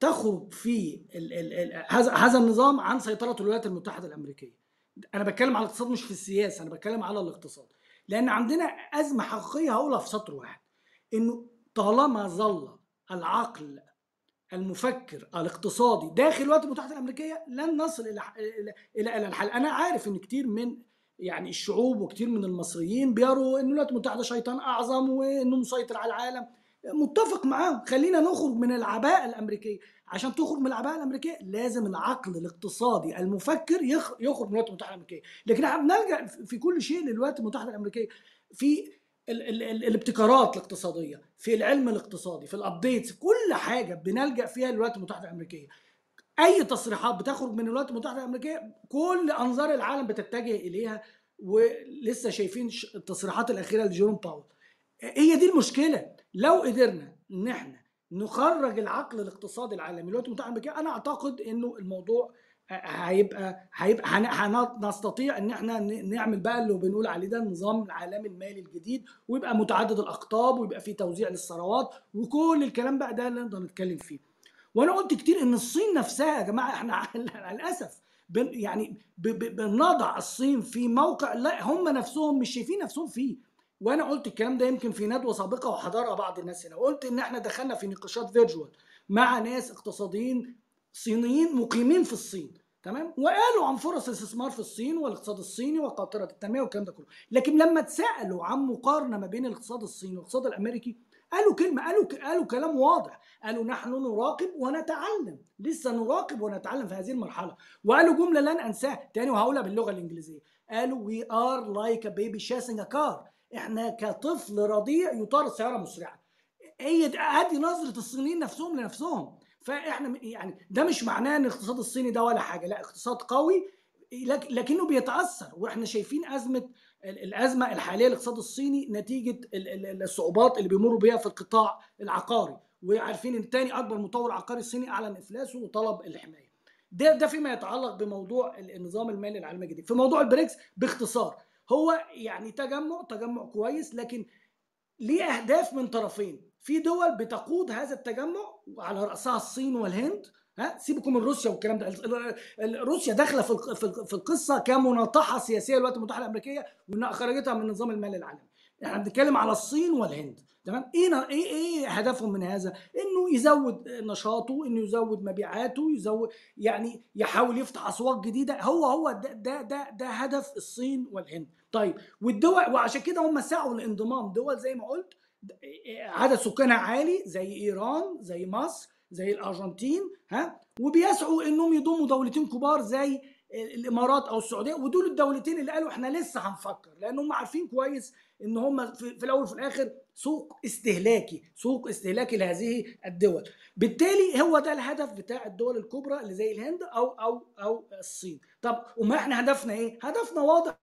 تخرج في ال ال ال هذا النظام عن سيطرة الولايات المتحدة الأمريكية. أنا بتكلم على الاقتصاد مش في السياسة أنا بتكلم على الاقتصاد. لأن عندنا أزمة حقيقية هقولها في سطر واحد إنه طالما ظل العقل المفكر الاقتصادي داخل الولايات المتحدة الأمريكية لن نصل إلى إلى إلى الحل. أنا عارف إن كتير من يعني الشعوب وكتير من المصريين بيروا ان الولايات المتحده شيطان أعظم وإنه مسيطر على العالم. متفق معاهم. خلينا نخرج من العباءة الأمريكية. عشان تخرج من العباءة الأمريكية لازم العقل الاقتصادي المفكر يخ- يخرج من الولايات المتحدة الأمريكية. لكن إحنا بنلجأ في كل شيء للولايات المتحدة الأمريكية. في ال ال ال الابتكارات الاقتصادية في العلم الاقتصادي في الابديتس كل حاجة بنلجأ فيها للولايات المتحدة الأمريكية. أي تصريحات بتخرج من الولايات المتحدة الأمريكية كل أنظار العالم بتتجه إليها ولسه شايفين التصريحات الأخيرة لجيروم باول. هي دي المشكلة. لو قدرنا إن إحنا نخرج العقل الاقتصادي العالمي الولايات المتحدة الأمريكية أنا أعتقد إنه الموضوع هيبقى هيبقى هن- هن- نستطيع إن إحنا نعمل بقى اللي بنقول عليه ده النظام العالمي المالي الجديد ويبقى متعدد الأقطاب ويبقى فيه توزيع للثروات وكل الكلام بقى ده اللي نقدر نتكلم فيه. وأنا قلت كتير إن الصين نفسها يا جماعة إحنا [LAUGHS] للأسف بن يعني بنضع الصين في موقع لا هم نفسهم مش شايفين نفسهم فيه. وأنا قلت الكلام ده يمكن في ندوة سابقة وحضرها بعض الناس هنا. وقلت إن إحنا دخلنا في نقاشات فيرجوال مع ناس اقتصاديين صينيين مقيمين في الصين تمام؟ وقالوا عن فرص الاستثمار في الصين والاقتصاد الصيني وقاطرة التنمية والكلام ده كله. لكن لما اتسالوا عن مقارنة ما بين الاقتصاد الصيني والاقتصاد الأمريكي قالوا كلمة قالوا قالوا كلام واضح. قالوا نحن نراقب ونتعلم. لسه نراقب ونتعلم في هذه المرحلة. وقالوا جملة لن أنساها. تاني وهقولها باللغة الإنجليزية. قالوا we are like a baby chasing a car. إحنا كطفل رضيع يطارد سياره مسرعة. هي دي- ادي نظرة الصينيين نفسهم لنفسهم. فإحنا يعني ده مش معناه إن الاقتصاد الصيني ده ولا حاجة. لا اقتصاد قوي لك- لكنه بيتأثر. وإحنا شايفين أزمة الأزمة الحالية للاقتصاد الصيني نتيجة ال- ال- الصعوبات اللي بيمروا بيها في القطاع العقاري. وعارفين إن تاني أكبر مطور عقاري صيني أعلن إفلاسه وطلب الحماية. ده ده فيما يتعلق بموضوع ال- النظام المالي العالمي الجديد. في موضوع البريكس باختصار هو يعني تجمع تجمع كويس لكن ليه أهداف من طرفين؟ في دول بتقود هذا التجمع على رأسها الصين والهند ها؟ سيبكم من روسيا والكلام ده. روسيا داخلة في في الق- في القصة كمناطحة سياسية للولايات المتحدة الأمريكية وإنها خرجتها من النظام المالي العالمي. إحنا بنتكلم على الصين والهند تمام؟ إيه إيه إيه هدفهم من هذا؟ إنه يزود نشاطه إنه يزود مبيعاته يزود يعني يحاول يفتح أسواق جديدة. هو هو ده ده ده, ده هدف الصين والهند. طيب والدول وعشان كده هم سعوا لانضمام دول زي ما قلت عدد سكانها عالي زي إيران زي مصر. زي الأرجنتين ها؟ وبيسعوا إنهم يضموا دولتين كبار زي الإمارات أو السعودية. ودول الدولتين اللي قالوا إحنا لسه هنفكر لأن هم عارفين كويس إن هم في, الأول وفي الآخر سوق استهلاكي سوق استهلاكي لهذه الدول. بالتالي هو ده الهدف بتاع الدول الكبرى اللي زي الهند أو أو أو الصين. طب وما إحنا هدفنا إيه؟ هدفنا واضح.